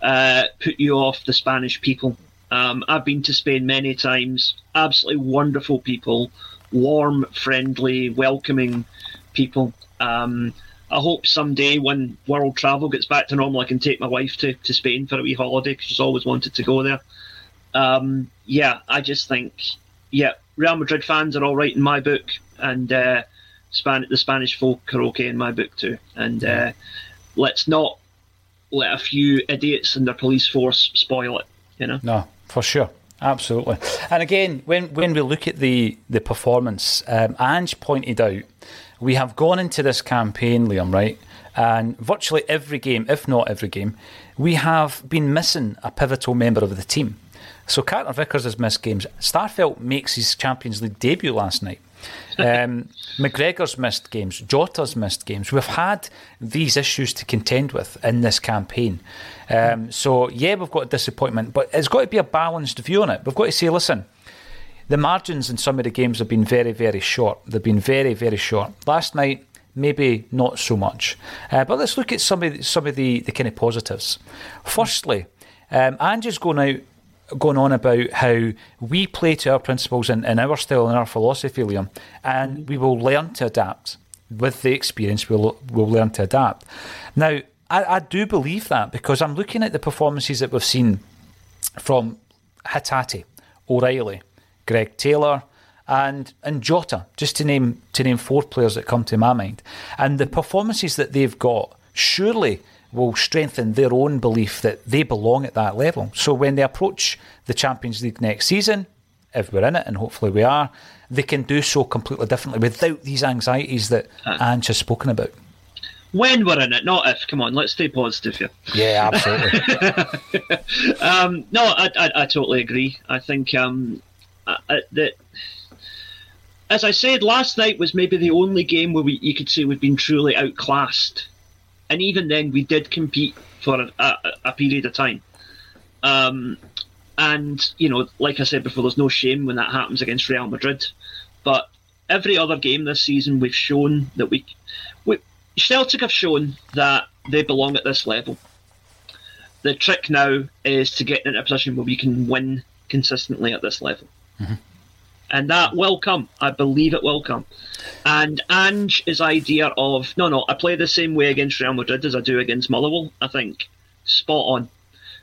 uh, put you off the Spanish people. Um, I've been to Spain many times. Absolutely wonderful people, warm, friendly, welcoming people. Um, I hope someday when world travel gets back to normal, I can take my wife to, to Spain for a wee holiday because she's always wanted to go there. Um, yeah, I just think, yeah, Real Madrid fans are all right in my book, and uh, Span- the Spanish folk okay in my book too. And uh, let's not let a few idiots and their police force spoil it. You know? No, for sure. Absolutely. And again, when, when we look at the, the performance, um, Ange pointed out we have gone into this campaign, Liam, right? And virtually every game, if not every game, we have been missing a pivotal member of the team. So Carter Vickers has missed games. Starfelt makes his Champions League debut last night. Um, McGregor's missed games. Jota's missed games. We've had these issues to contend with in this campaign. Um, so, yeah, we've got a disappointment, but it's got to be a balanced view on it. We've got to say, listen, the margins in some of the games have been very, very short. They've been very, very short. Last night, maybe not so much. Uh, but let's look at some of the, some of the, the kind of positives. Firstly, um, Ange's going out going on about how we play to our principles and, and our style and our philosophy, Liam, and mm-hmm. we will learn to adapt. With the experience, we'll, we'll learn to adapt. Now, I, I do believe that because I'm looking at the performances that we've seen from Hatate, O'Reilly, Greg Taylor, and and Jota, just to name to name four players that come to my mind. And the performances that they've got surely will strengthen their own belief that they belong at that level. So when they approach the Champions League next season, if we're in it, and hopefully we are, they can do so completely differently without these anxieties that uh. Ange has spoken about when we're in it, not if. Come on, let's stay positive here. Yeah, absolutely. um, no, I, I, I, totally agree. I think um, I, that, as I said, last night was maybe the only game where we, you could say we've been truly outclassed, and even then we did compete for a, a, period of time. Um, and you know, like I said before, there's no shame when that happens against Real Madrid, but every other game this season we've shown that we, we Celtic have shown that they belong at this level. The trick now is to get in a position where we can win consistently at this level. Mm-hmm. And that will come. I believe it will come. And Ange's idea of, no, no, I play the same way against Real Madrid as I do against Motherwell, I think, spot on.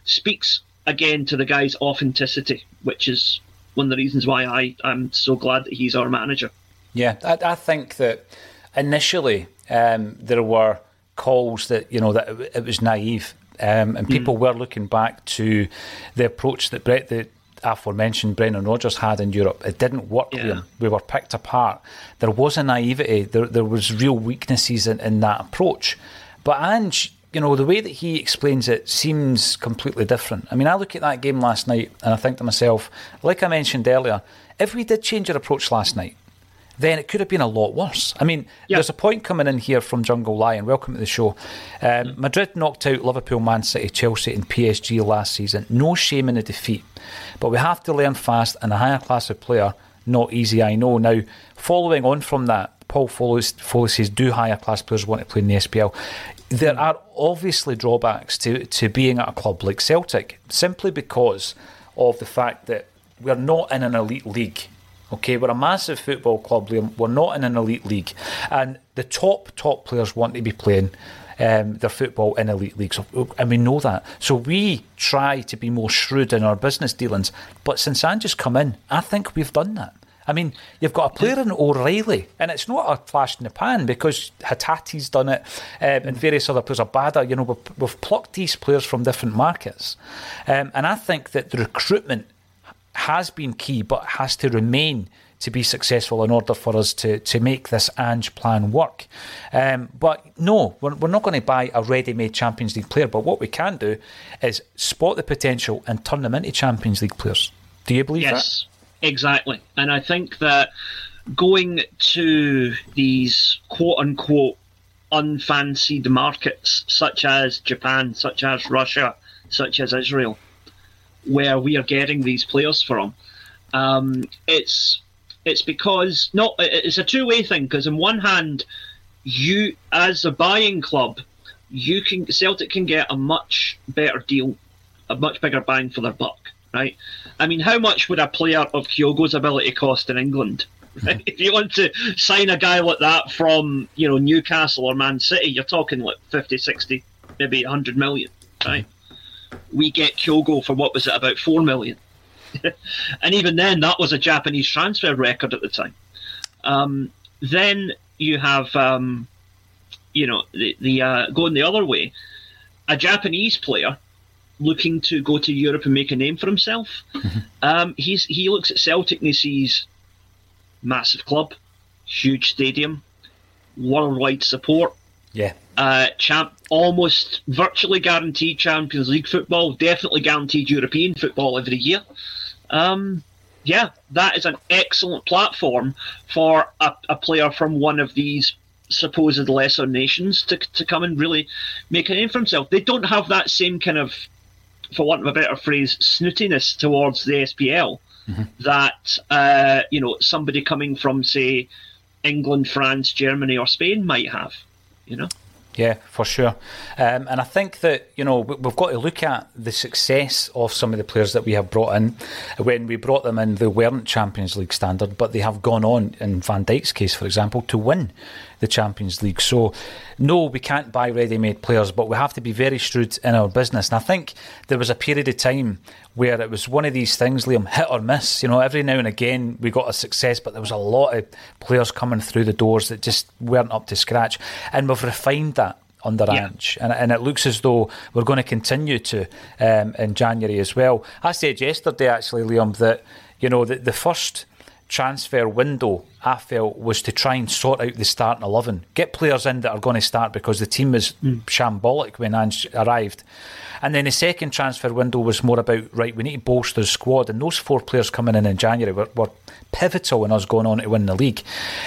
Speaks again to the guy's authenticity, which is one of the reasons why I, I'm so glad that he's our manager. Yeah, I, I think that initially um, there were calls that you know that it, it was naive, um, and people mm. were looking back to the approach that Brett the aforementioned Brendan Rodgers had in Europe. It didn't work. Yeah. We were picked apart. There was a naivety. There, there was real weaknesses in, in that approach. But Ange, you know, the way that he explains it seems completely different. I mean, I look at that game last night and I think to myself, like I mentioned earlier, if we did change our approach last night, then it could have been a lot worse. I mean, Yeah. there's a point coming in here from Jungle Lion. Welcome to the show. Um, Madrid knocked out Liverpool, Man City, Chelsea, and PSG last season. No shame in the defeat, but we have to learn fast and a higher class of player. Not easy, I know. Now, following on from that, Paul Foley Foley says, "Do higher class players want to play in the SPL?" There are obviously drawbacks to to being at a club like Celtic, simply because of the fact that we're not in an elite league. Okay, we're a massive football club, Liam. We're not in an elite league. And the top, top players want to be playing um, their football in elite leagues. And we know that. So we try to be more shrewd in our business dealings. But since Ange's come in, I think we've done that. I mean, you've got a player in O'Reilly, and it's not a flash in the pan because Hatate's done it um, and various other players. Abada, you know, we've, we've plucked these players from different markets. Um, and I think that the recruitment has been key, but has to remain to be successful in order for us to, to make this Ange plan work. Um, but no, we're, we're not going to buy a ready made Champions League player. But what we can do is spot the potential and turn them into Champions League players. Do you believe that Yes, exactly. And I think that going to these quote unquote unfancied markets, such as Japan, such as Russia, such as Israel, where we are getting these players from, um, it's it's because no, it's a two way thing. Because on one hand, you as a buying club, you can Celtic can get a much better deal, a much bigger bang for their buck, right? I mean, how much would a player of Kyogo's ability cost in England? Right? If you want to sign a guy like that from, you know, Newcastle or Man City, you're talking like 50, 60, maybe 100 million, right? We get Kyogo for what was it, about 4 million. and even then, that was a Japanese transfer record at the time. Um, then you have, um, you know, the, the uh, going the other way, a Japanese player looking to go to Europe and make a name for himself. Um, he's he looks at Celtic and he sees massive club, huge stadium, worldwide support, Yeah. uh, champ almost virtually guaranteed Champions League football, definitely guaranteed European football every year. Um, yeah, that is an excellent platform for a, a player from one of these supposed lesser nations to, to come and really make a name for himself. They don't have that same kind of, for want of a better phrase, snootiness towards the SPL that uh, you know somebody coming from say England, France, Germany, or Spain might have. You know. Yeah, for sure. Um, and I think that, you know, we- we've got to look at the success of some of the players that we have brought in. When we brought them in, they weren't Champions League standard, but they have gone on, in Van Dijk's case, for example, to win the Champions League. So, no, we can't buy ready made players, but we have to be very shrewd in our business. And I think there was a period of time where it was one of these things, Liam, hit or miss. You know, every now and again we got a success, but there was a lot of players coming through the doors that just weren't up to scratch. And we've refined that under Yeah. Ange, and, and it looks as though we're going to continue to um, in January as well. I said yesterday, actually, Liam, that you know the, the first transfer window I felt was to try and sort out the starting eleven, get players in that are going to start because the team was hmm. shambolic when Ange arrived. And then the second transfer window was more about right. We need to bolster the squad, and those four players coming in in January were, were pivotal in us going on to win the league.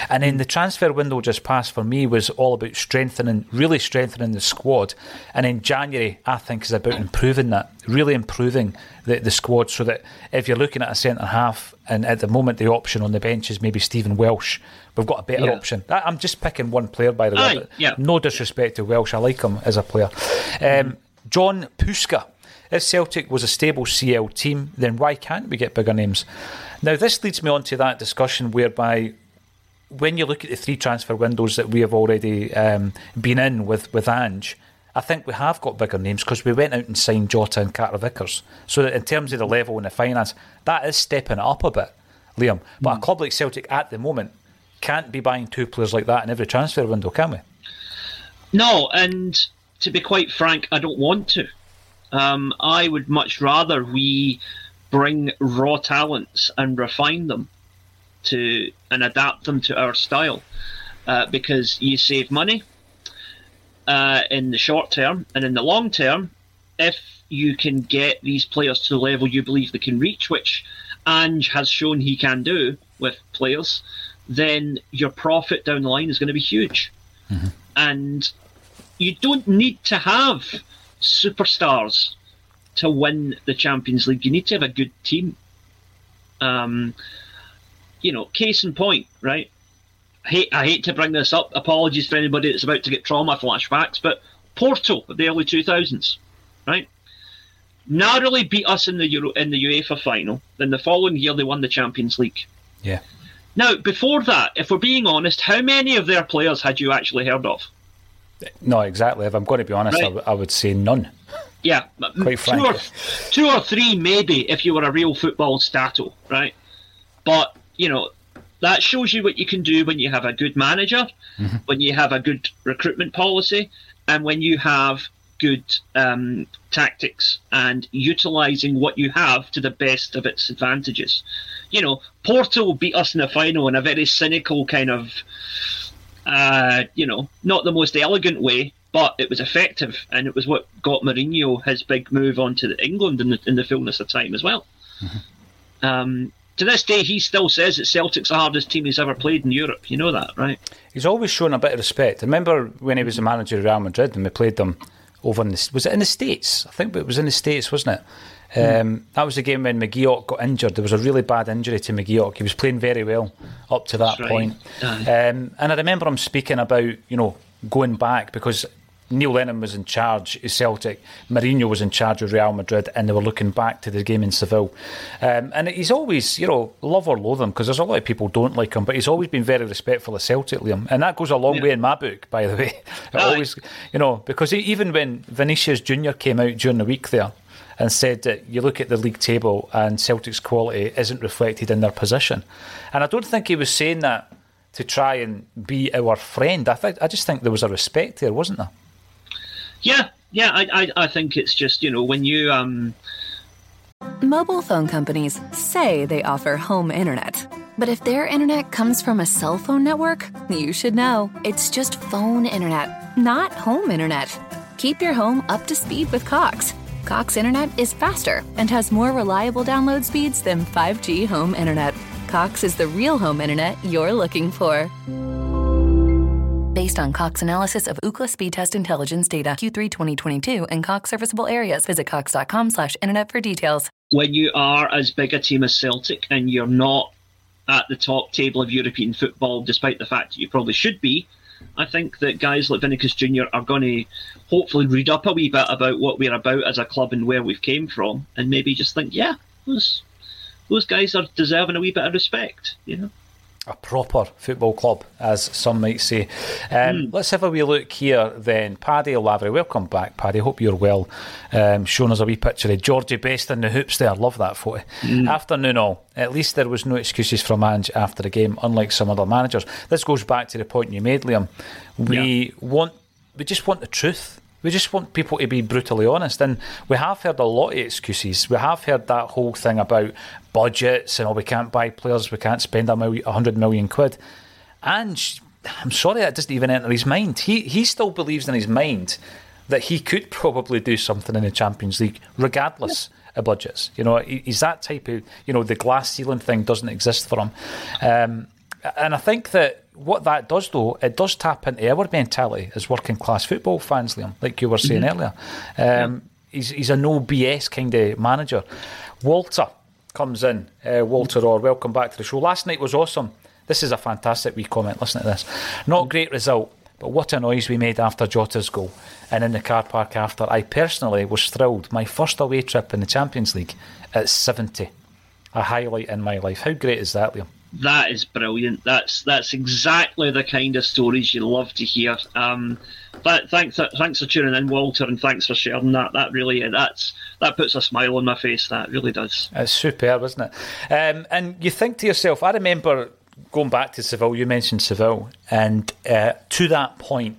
And then the transfer window just passed for me was all about strengthening, really strengthening the squad. And in January, I think is about improving that, really improving the, the squad, so that if you're looking at a centre half, and at the moment the option on the bench is maybe Stephen Welsh, we've got a better Yeah. option. I'm just picking one player by the way. Aye, yeah. No disrespect to Welsh, I like him as a player. Um, John Puska. If Celtic was a stable CL team, then why can't we get bigger names? Now, this leads me on to that discussion whereby when you look at the three transfer windows that we have already um, been in with, with Ange, I think we have got bigger names because we went out and signed Jota and Carter Vickers. So that in terms of the level and the finance, that is stepping up a bit, Liam. But a club like Celtic at the moment can't be buying two players like that in every transfer window, can we? No, and to be quite frank, I don't want to. Um, I would much rather we bring raw talents and refine them to and adapt them to our style uh, because you save money uh, in the short term and in the long term if you can get these players to the level you believe they can reach which Ange has shown he can do with players then your profit down the line is going to be huge mm-hmm. and you don't need to have superstars to win the Champions League. You need to have a good team. Um, you know, case in point, right? I hate, I hate to bring this up. Apologies for anybody that's about to get trauma flashbacks, but Porto of the early 2000s, right? Narrowly beat us in the Euro in the UEFA final. Then the following year they won the Champions League. Yeah. Now, before that, if we're being honest, how many of their players had you actually heard of? No, exactly. If I'm going to be honest, right. I, w- I would say none. Yeah, quite two or, two or three maybe if you were a real football stato, right? But you know that shows you what you can do when you have a good manager, mm-hmm. when you have a good recruitment policy, and when you have good um, tactics and utilizing what you have to the best of its advantages. You know, Porto beat us in the final in a very cynical kind of, uh, you know, not the most elegant way, but it was effective, and it was what got Mourinho his big move on to England in the, in the fullness of time as well. Mm-hmm. Um, to this day, he still says that Celtic's the hardest team he's ever played in Europe. You know that, right? He's always shown a bit of respect. I remember when he was a manager of Real Madrid and we played them over in the was it in the states? I think it was in the states, wasn't it? Hmm. Um, that was the game when McGeouch got injured. There was a really bad injury to McGeouch. He was playing very well up to that point. Um, and I remember him speaking about, you know, going back because Neil Lennon was in charge of Celtic, Mourinho was in charge of Real Madrid, and they were looking back to the game in Seville. Um, and he's always, you know, love or loathe him because there's a lot of people don't like him, but he's always been very respectful of Celtic, Liam, and that goes a long yeah. way in my book, by the way. always, you know, because even when Vinicius Junior came out during the week there and said that you look at the league table and Celtic's quality isn't reflected in their position, and I don't think he was saying that to try and be our friend. I think I just think there was a respect there, wasn't there? Yeah, yeah, I, I, I think it's just you know when you um. Mobile phone companies say they offer home internet, but if their internet comes from a cell phone network, you should know it's just phone internet, not home internet. Keep your home up to speed with Cox. Cox internet is faster and has more reliable download speeds than 5G home internet. Cox is the real home internet you're looking for based on Cox analysis of Ookla speed test intelligence data Q3 2022 and Cox serviceable areas. Visit cox.com slash internet for details. When you are as big a team as Celtic and you're not at the top table of European football, despite the fact that you probably should be, I think that guys like Vinicius Jr. are going to hopefully read up a wee bit about what we're about as a club and where we've came from, and maybe just think, yeah, those those guys are deserving a wee bit of respect, you know a proper football club, as some might say. Um, mm. Let's have a wee look here then. Paddy Lavery, welcome back, Paddy. Hope you're well. Um, showing us a wee picture of Georgie Best in the hoops there. Love that photo. Mm. Afternoon all. At least there was no excuses from Ange after the game, unlike some other managers. This goes back to the point you made, Liam. We yeah. want, we just want the truth. We just want people to be brutally honest. And we have heard a lot of excuses. We have heard that whole thing about budgets and, oh, we can't buy players, we can't spend a hundred million quid. And I'm sorry, that doesn't even enter his mind. He, he still believes in his mind that he could probably do something in the Champions League, regardless of budgets. You know, he's that type of, you know, the glass ceiling thing doesn't exist for him. Um, and I think that what that does, though, it does tap into our mentality as working class football fans, Liam, like you were saying mm-hmm. earlier. Um, yeah. he's, he's a no BS kind of manager. Walter comes in. Uh, Walter Orr, welcome back to the show. Last night was awesome. This is a fantastic wee comment. Listen to this. Not great result, but what a noise we made after Jota's goal. And in the car park after, I personally was thrilled. My first away trip in the Champions League at 70. A highlight in my life. How great is that, Liam? That is brilliant. That's that's exactly the kind of stories you love to hear. Um, but thanks thanks for tuning in, Walter, and thanks for sharing that. That really that's that puts a smile on my face. That really does. It's superb, isn't it? Um, and you think to yourself, I remember going back to Seville. You mentioned Seville, and uh, to that point,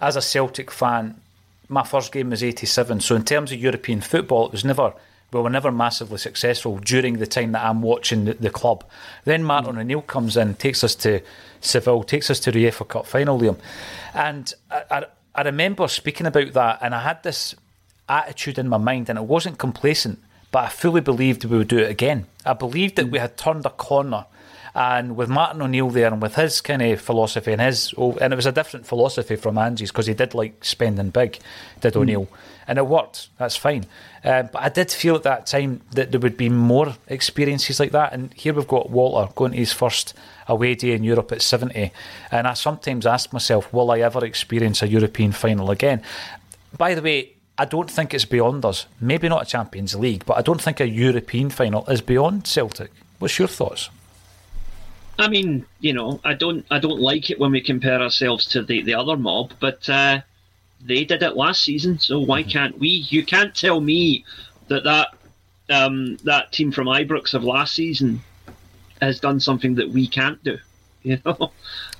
as a Celtic fan, my first game was '87. So in terms of European football, it was never we were never massively successful during the time that I'm watching the, the club. Then Martin mm. O'Neill comes in, takes us to Seville, takes us to the UEFA Cup final, Liam. And I, I, I remember speaking about that, and I had this attitude in my mind, and it wasn't complacent, but I fully believed we would do it again. I believed that we had turned a corner. And with Martin O'Neill there and with his kind of philosophy and his, oh, and it was a different philosophy from Ange's because he did like spending big, did mm. O'Neill. And it worked. That's fine. Uh, but I did feel at that time that there would be more experiences like that. And here we've got Walter going to his first away day in Europe at 70. And I sometimes ask myself, will I ever experience a European final again? By the way, I don't think it's beyond us. Maybe not a Champions League, but I don't think a European final is beyond Celtic. What's your thoughts? I mean, you know, I don't, I don't like it when we compare ourselves to the, the other mob, but uh, they did it last season, so why mm-hmm. can't we? You can't tell me that that um, that team from Ibrox of last season has done something that we can't do. You know,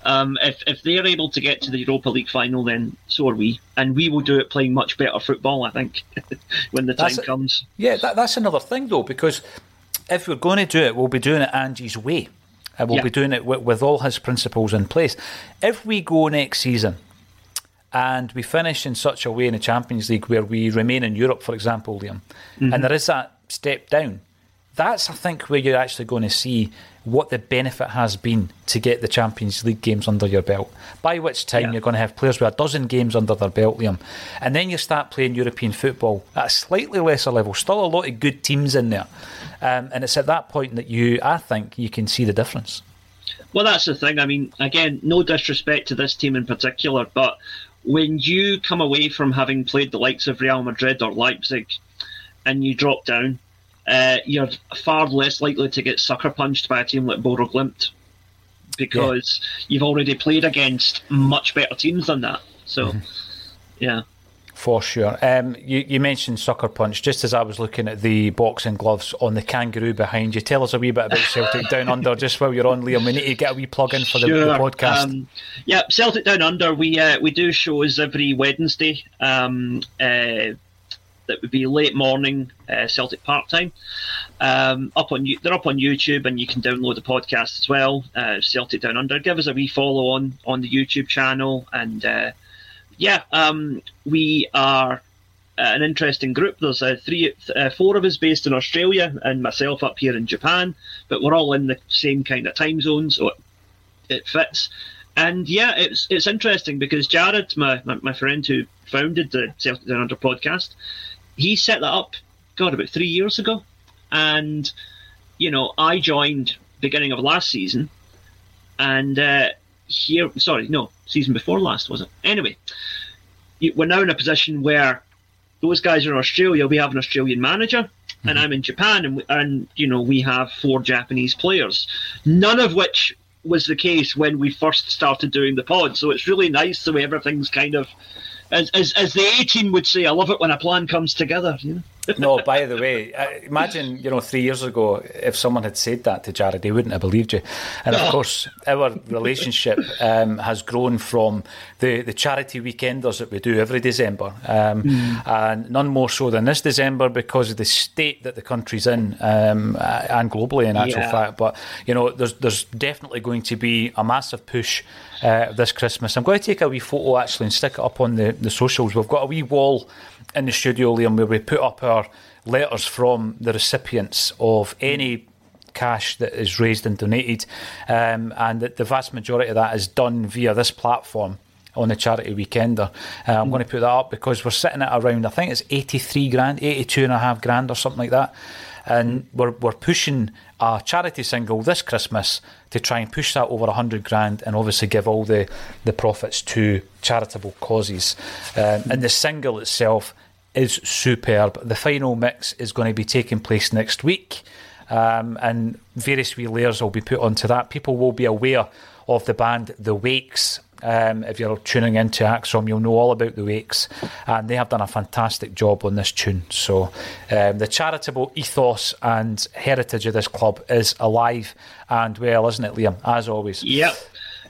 um, if if they're able to get to the Europa League final, then so are we, and we will do it playing much better football. I think when the time comes. Yeah, that, that's another thing though, because if we're going to do it, we'll be doing it Ange's way, and we'll yeah. be doing it with, with all his principles in place. If we go next season and we finish in such a way in the Champions League where we remain in Europe, for example, Liam, mm-hmm. and there is that step down, that's I think where you're actually going to see what the benefit has been to get the Champions League games under your belt. By which time yeah. you're going to have players with a dozen games under their belt, Liam, and then you start playing European football at a slightly lesser level. Still a lot of good teams in there, um, and it's at that point that you, I think, you can see the difference. Well, that's the thing. I mean, again, no disrespect to this team in particular, but when you come away from having played the likes of Real Madrid or Leipzig and you drop down, uh, you're far less likely to get sucker punched by a team like Bodo Glimt because yeah. you've already played against much better teams than that. So, mm-hmm. yeah. For sure. Um, you, you, mentioned Sucker Punch. Just as I was looking at the boxing gloves on the kangaroo behind you, tell us a wee bit about Celtic Down Under just while you're on, Liam. We need to get a wee plug in for the, sure. the podcast. Um, yeah, Celtic Down Under. We uh, we do shows every Wednesday. Um, uh, that would be late morning uh, Celtic Park time. Um, up on they're up on YouTube, and you can download the podcast as well. Uh, Celtic Down Under. Give us a wee follow on on the YouTube channel and uh, yeah, um, we are uh, an interesting group. There's uh, three, uh, four of us based in Australia, and myself up here in Japan. But we're all in the same kind of time zone, so it, it fits. And yeah, it's it's interesting because Jared, my, my, my friend who founded the Celtic Down Under podcast, he set that up, God, about three years ago, and you know I joined beginning of last season, and uh, here, sorry, no, season before last, was it? Anyway, we're now in a position where those guys are in Australia. We have an Australian manager, mm-hmm. and I'm in Japan, and, and you know we have four Japanese players, none of which was the case when we first started doing the pod. So it's really nice the way everything's kind of, as as, as the A team would say, I love it when a plan comes together. You know? no, by the way, imagine you know three years ago if someone had said that to Jared, he wouldn't have believed you. And of course, our relationship um, has grown from the the charity weekenders that we do every December, um, mm. and none more so than this December because of the state that the country's in um, and globally, in actual yeah. fact. But you know, there's there's definitely going to be a massive push. Uh, this Christmas, I'm going to take a wee photo actually and stick it up on the, the socials. We've got a wee wall in the studio, Liam, where we put up our letters from the recipients of any cash that is raised and donated, um, and the, vast majority of that is done via this platform on the charity weekender. Uh, I'm mm. going to put that up because we're sitting at around, I think it's 83 grand, 82 and a half grand or something like that. And we're, we're pushing a charity single this Christmas to try and push that over 100 grand and obviously give all the, the profits to charitable causes. Um, and the single itself is superb. The final mix is going to be taking place next week. Um, and various wee layers will be put onto that. People will be aware of the band The Wakes. Um, if you're tuning into ACSOM, you'll know all about The Wakes, and they have done a fantastic job on this tune. So, um, the charitable ethos and heritage of this club is alive and well, isn't it, Liam? As always. Yep.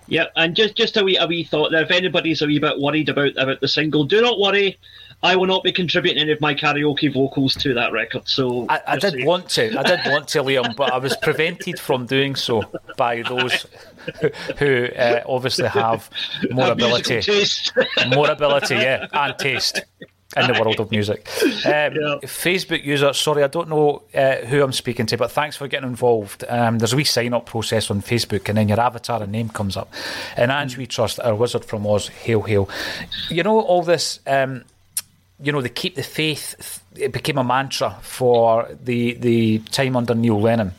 Yeah, and just just a wee a wee thought there. If anybody's a wee bit worried about about the single, do not worry. I will not be contributing any of my karaoke vocals to that record. So I, I did want to, I did want to, Liam, but I was prevented from doing so by those who uh, obviously have more Have ability, more ability, yeah, and taste in the world of music. Um, Facebook user, sorry, I don't know uh, who I'm speaking to, but thanks for getting involved. Um, there's a wee sign up process on Facebook, and then your avatar and name comes up. And Ange We Trust, our wizard from Oz, hail, hail. You know, all this. Um, you know, they keep the faith. It became a mantra for the the time under Neil Lennon,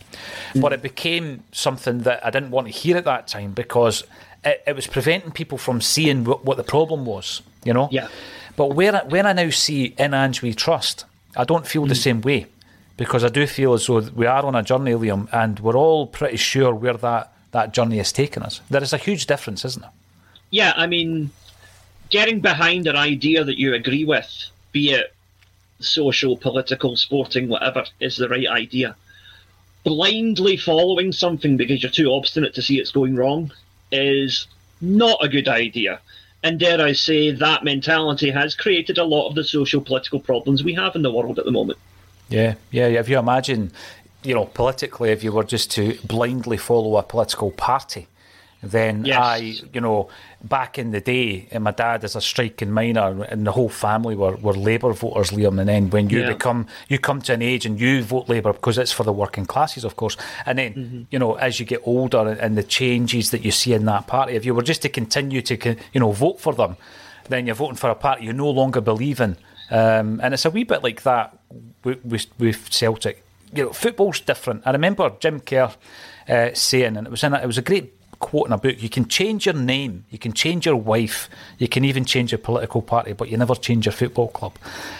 mm. but it became something that I didn't want to hear at that time because it, it was preventing people from seeing what, what the problem was. You know. Yeah. But where I- when I now see in Ange We Trust, I don't feel the mm. same way because I do feel as though we are on a journey, Liam, and we're all pretty sure where that that journey is taking us. There is a huge difference, isn't there? Yeah, I mean, getting behind an idea that you agree with, be it social, political, sporting, whatever, is the right idea. Blindly following something because you're too obstinate to see it's going wrong is not a good idea. And dare I say, that mentality has created a lot of the social political problems we have in the world at the moment. Yeah, yeah. yeah. If you imagine, you know, politically, if you were just to blindly follow a political party, then Yes. I, you know, back in the day, and my dad is a striking miner, and the whole family were, were Labour voters, Liam. And then when you Yeah. become, you come to an age and you vote Labour because it's for the working classes, of course. And then, Mm-hmm. you know, as you get older and, the changes that you see in that party, if you were just to continue to, you know, vote for them, then you're voting for a party you no longer believe in. Um, and it's a wee bit like that with, with, with Celtic. You know, football's different. I remember Jim Kerr uh, saying, and it was in a, it was a great quote in a book. You can change your name, you can change your wife, you can even change your political party, but you never change your football club.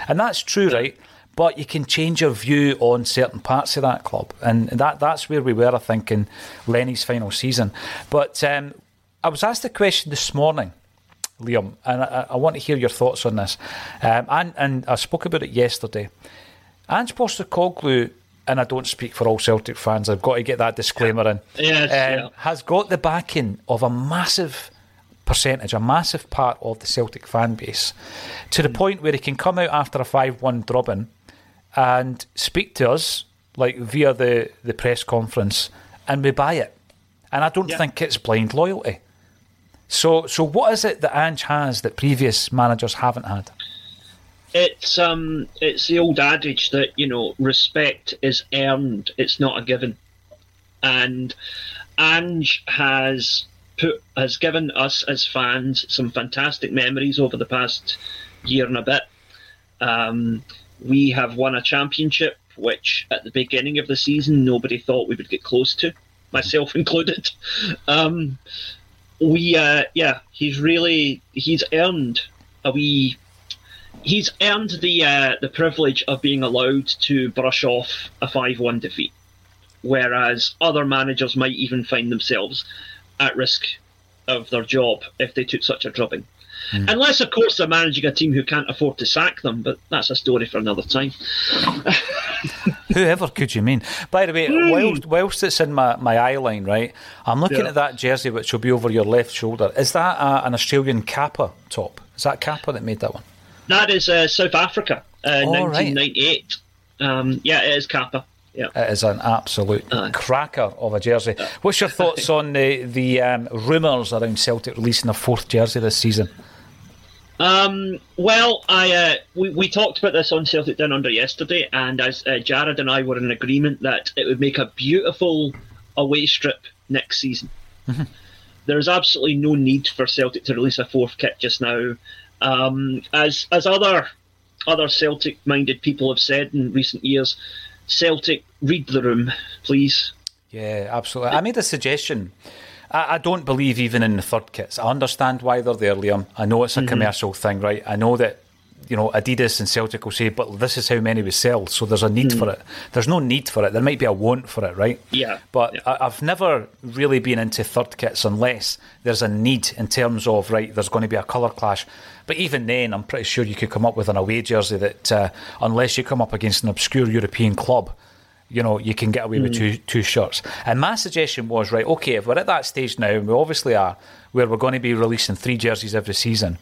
And that's true, right? But you can change your view on certain parts of that club, and that that's where we were, I think, in Lenny's final season. But um, I was asked a question this morning. Liam, and I, I want to hear your thoughts on this. Um, and, and I spoke about it yesterday. Ange Postecoglou, and I don't speak for all Celtic fans, I've got to get that disclaimer in, Yes, um, yeah. has got the backing of a massive percentage, a massive part of the Celtic fan base, to the point where he can come out after a 5 1 drubbing and speak to us, like via the, the press conference, and we buy it. And I don't Yeah. think it's blind loyalty. So, so what is it that Ange has that previous managers haven't had? It's um, it's the old adage that you know respect is earned; it's not a given. And Ange has put has given us as fans some fantastic memories over the past year and a bit. Um, we have won a championship, which at the beginning of the season nobody thought we would get close to, myself included. Um, we, uh, yeah, he's really he's earned a wee he's earned the uh, the privilege of being allowed to brush off a five one defeat, whereas other managers might even find themselves at risk of their job if they took such a drubbing. Unless, of course, they're managing a team who can't afford to sack them, but that's a story for another time. Whoever could you mean? By the way, whilst, whilst it's in my, my eye line, right, I'm looking Yeah. at that jersey which will be over your left shoulder. Is that a, an Australian Kappa top? Is that Kappa that made that one? That is uh, South Africa, uh, Oh, right. 1998. Um, yeah, it is Kappa. Yeah. It is an absolute cracker of a jersey. What's your thoughts on the, the um, rumours around Celtic releasing a fourth jersey this season? Um, well, I uh, we, we talked about this on Celtic Down Under yesterday, and as uh, Jared and I were in agreement that it would make a beautiful away strip next season. There is absolutely no need for Celtic to release a fourth kit just now, um, as as other other Celtic-minded people have said in recent years. Celtic, read the room, please. Yeah, absolutely. I made a suggestion. I, I don't believe even in the third kits. I understand why they're there, Liam. I know it's a commercial thing, right? I know that you know Adidas and Celtic will say, but this is how many we sell, so there's a need for it. There's no need for it. There might be a want for it, right? Yeah, But yeah. I, I've never really been into third kits unless there's a need in terms of right. There's going to be a colour clash. But even then, I'm pretty sure you could come up with an away jersey that, uh, unless you come up against an obscure European club, you know, you can get away with two two shirts. And my suggestion was, right, okay, if we're at that stage now, and we obviously are, where we're going to be releasing three jerseys every season,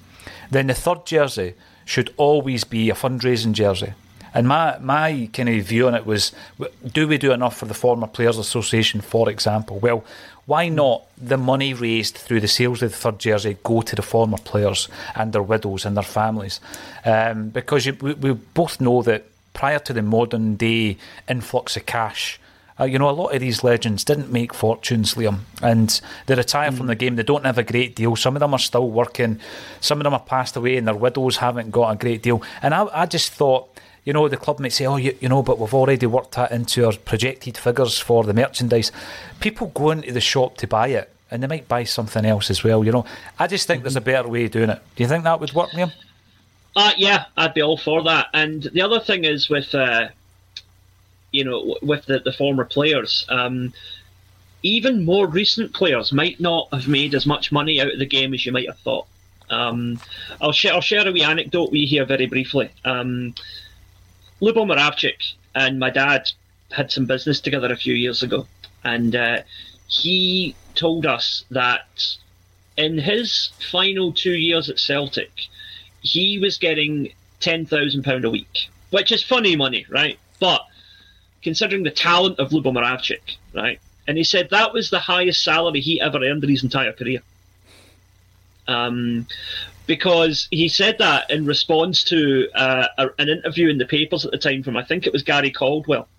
then the third jersey should always be a fundraising jersey. And my, my kind of view on it was do we do enough for the Former Players Association, for example? Well, why not the money raised through the sales of the third jersey go to the former players and their widows and their families? Um, because you, we, we both know that prior to the modern day influx of cash, uh, you know, a lot of these legends didn't make fortunes, Liam, and they retire mm. from the game. They don't have a great deal. Some of them are still working. Some of them have passed away, and their widows haven't got a great deal. And I, I just thought you know, the club might say, oh, you, you know, but we've already worked that into our projected figures for the merchandise. People go into the shop to buy it and they might buy something else as well, you know. I just think mm-hmm. there's a better way of doing it. Do you think that would work, Liam? Uh, yeah, I'd be all for that. And the other thing is with, uh, you know, with the, the former players, um, even more recent players might not have made as much money out of the game as you might have thought. Um, I'll share I'll share a wee anecdote we here very briefly. Um, Lubo Moravcik and my dad had some business together a few years ago, and uh, he told us that in his final two years at Celtic, he was getting ten thousand pound a week, which is funny money, right? But considering the talent of Lubo Moravcik, right? And he said that was the highest salary he ever earned in his entire career. Um, because he said that in response to uh, a, an interview in the papers at the time from I think it was Gary Caldwell,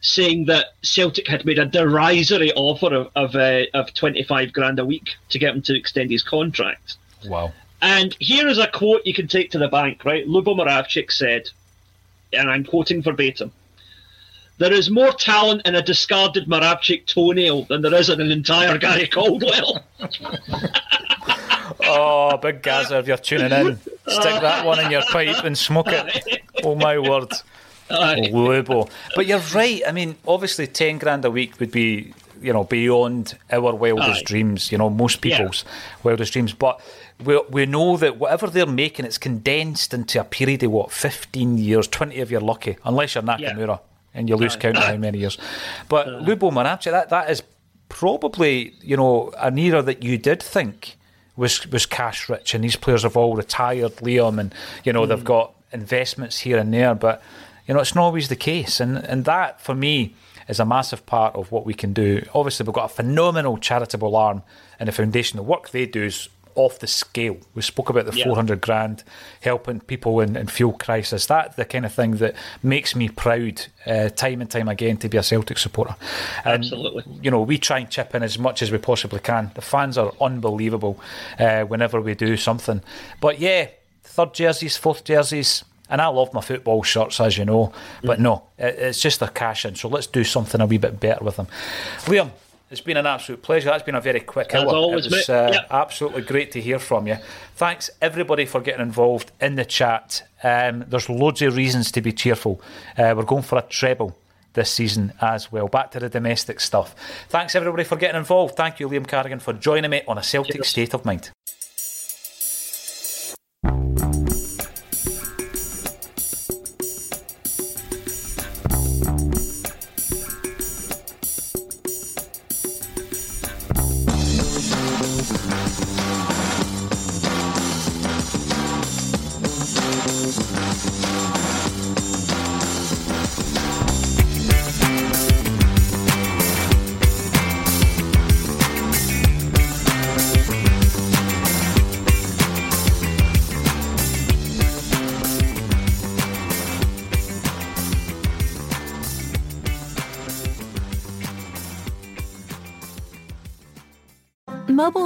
saying that Celtic had made a derisory offer of of, uh, of twenty five grand a week to get him to extend his contract. Wow! And here is a quote you can take to the bank. Right, Lubo Moravcik said, and I'm quoting verbatim. There is more talent in a discarded Moravcik toenail than there is in an entire Gary Caldwell. oh, big Gaza, if you're tuning in, stick that one in your pipe and smoke it. Oh my word. Oh, But you're right. I mean, obviously, 10 grand a week would be, you know, beyond our wildest Aye. dreams, you know, most people's yeah. wildest dreams. But we, we know that whatever they're making, it's condensed into a period of what, 15 years, 20 if you're lucky, unless you're Nakamura yeah. And you lose count of how many years. But uh, Lubo Moravcik, that, that is probably, you know, an era that you did think was was cash rich, and these players have all retired, Liam, and you know mm. they've got investments here and there, but you know it's not always the case, and and that for me is a massive part of what we can do. Obviously, we've got a phenomenal charitable arm and the foundation. The work they do is off the scale. We spoke about the yeah. 400 grand helping people in, in fuel crisis. That's the kind of thing that makes me proud uh, time and time again to be a Celtic supporter. And, Absolutely. You know, we try and chip in as much as we possibly can. The fans are unbelievable uh, whenever we do something. But yeah, third jerseys, fourth jerseys, and I love my football shirts, as you know. But no, it's just a cash in. So let's do something a wee bit better with them. Liam, it's been an absolute pleasure. That's been a very quick As hour. Always, it was uh, yep. absolutely great to hear from you. Thanks everybody for getting involved in the chat. Um, there's loads of reasons to be cheerful. Uh, we're going for a treble this season as well. Back to the domestic stuff. Thanks everybody for getting involved. Thank you, Liam Carrigan, for joining me on a Celtic Cheers. State of Mind.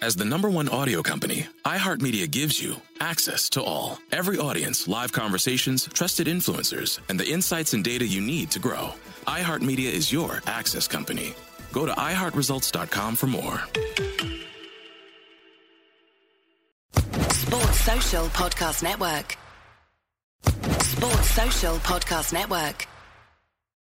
As the number one audio company, iHeartMedia gives you access to all. Every audience, live conversations, trusted influencers, and the insights and data you need to grow. iHeartMedia is your access company. Go to iHeartResults.com for more. Sports Social Podcast Network. Sports Social Podcast Network.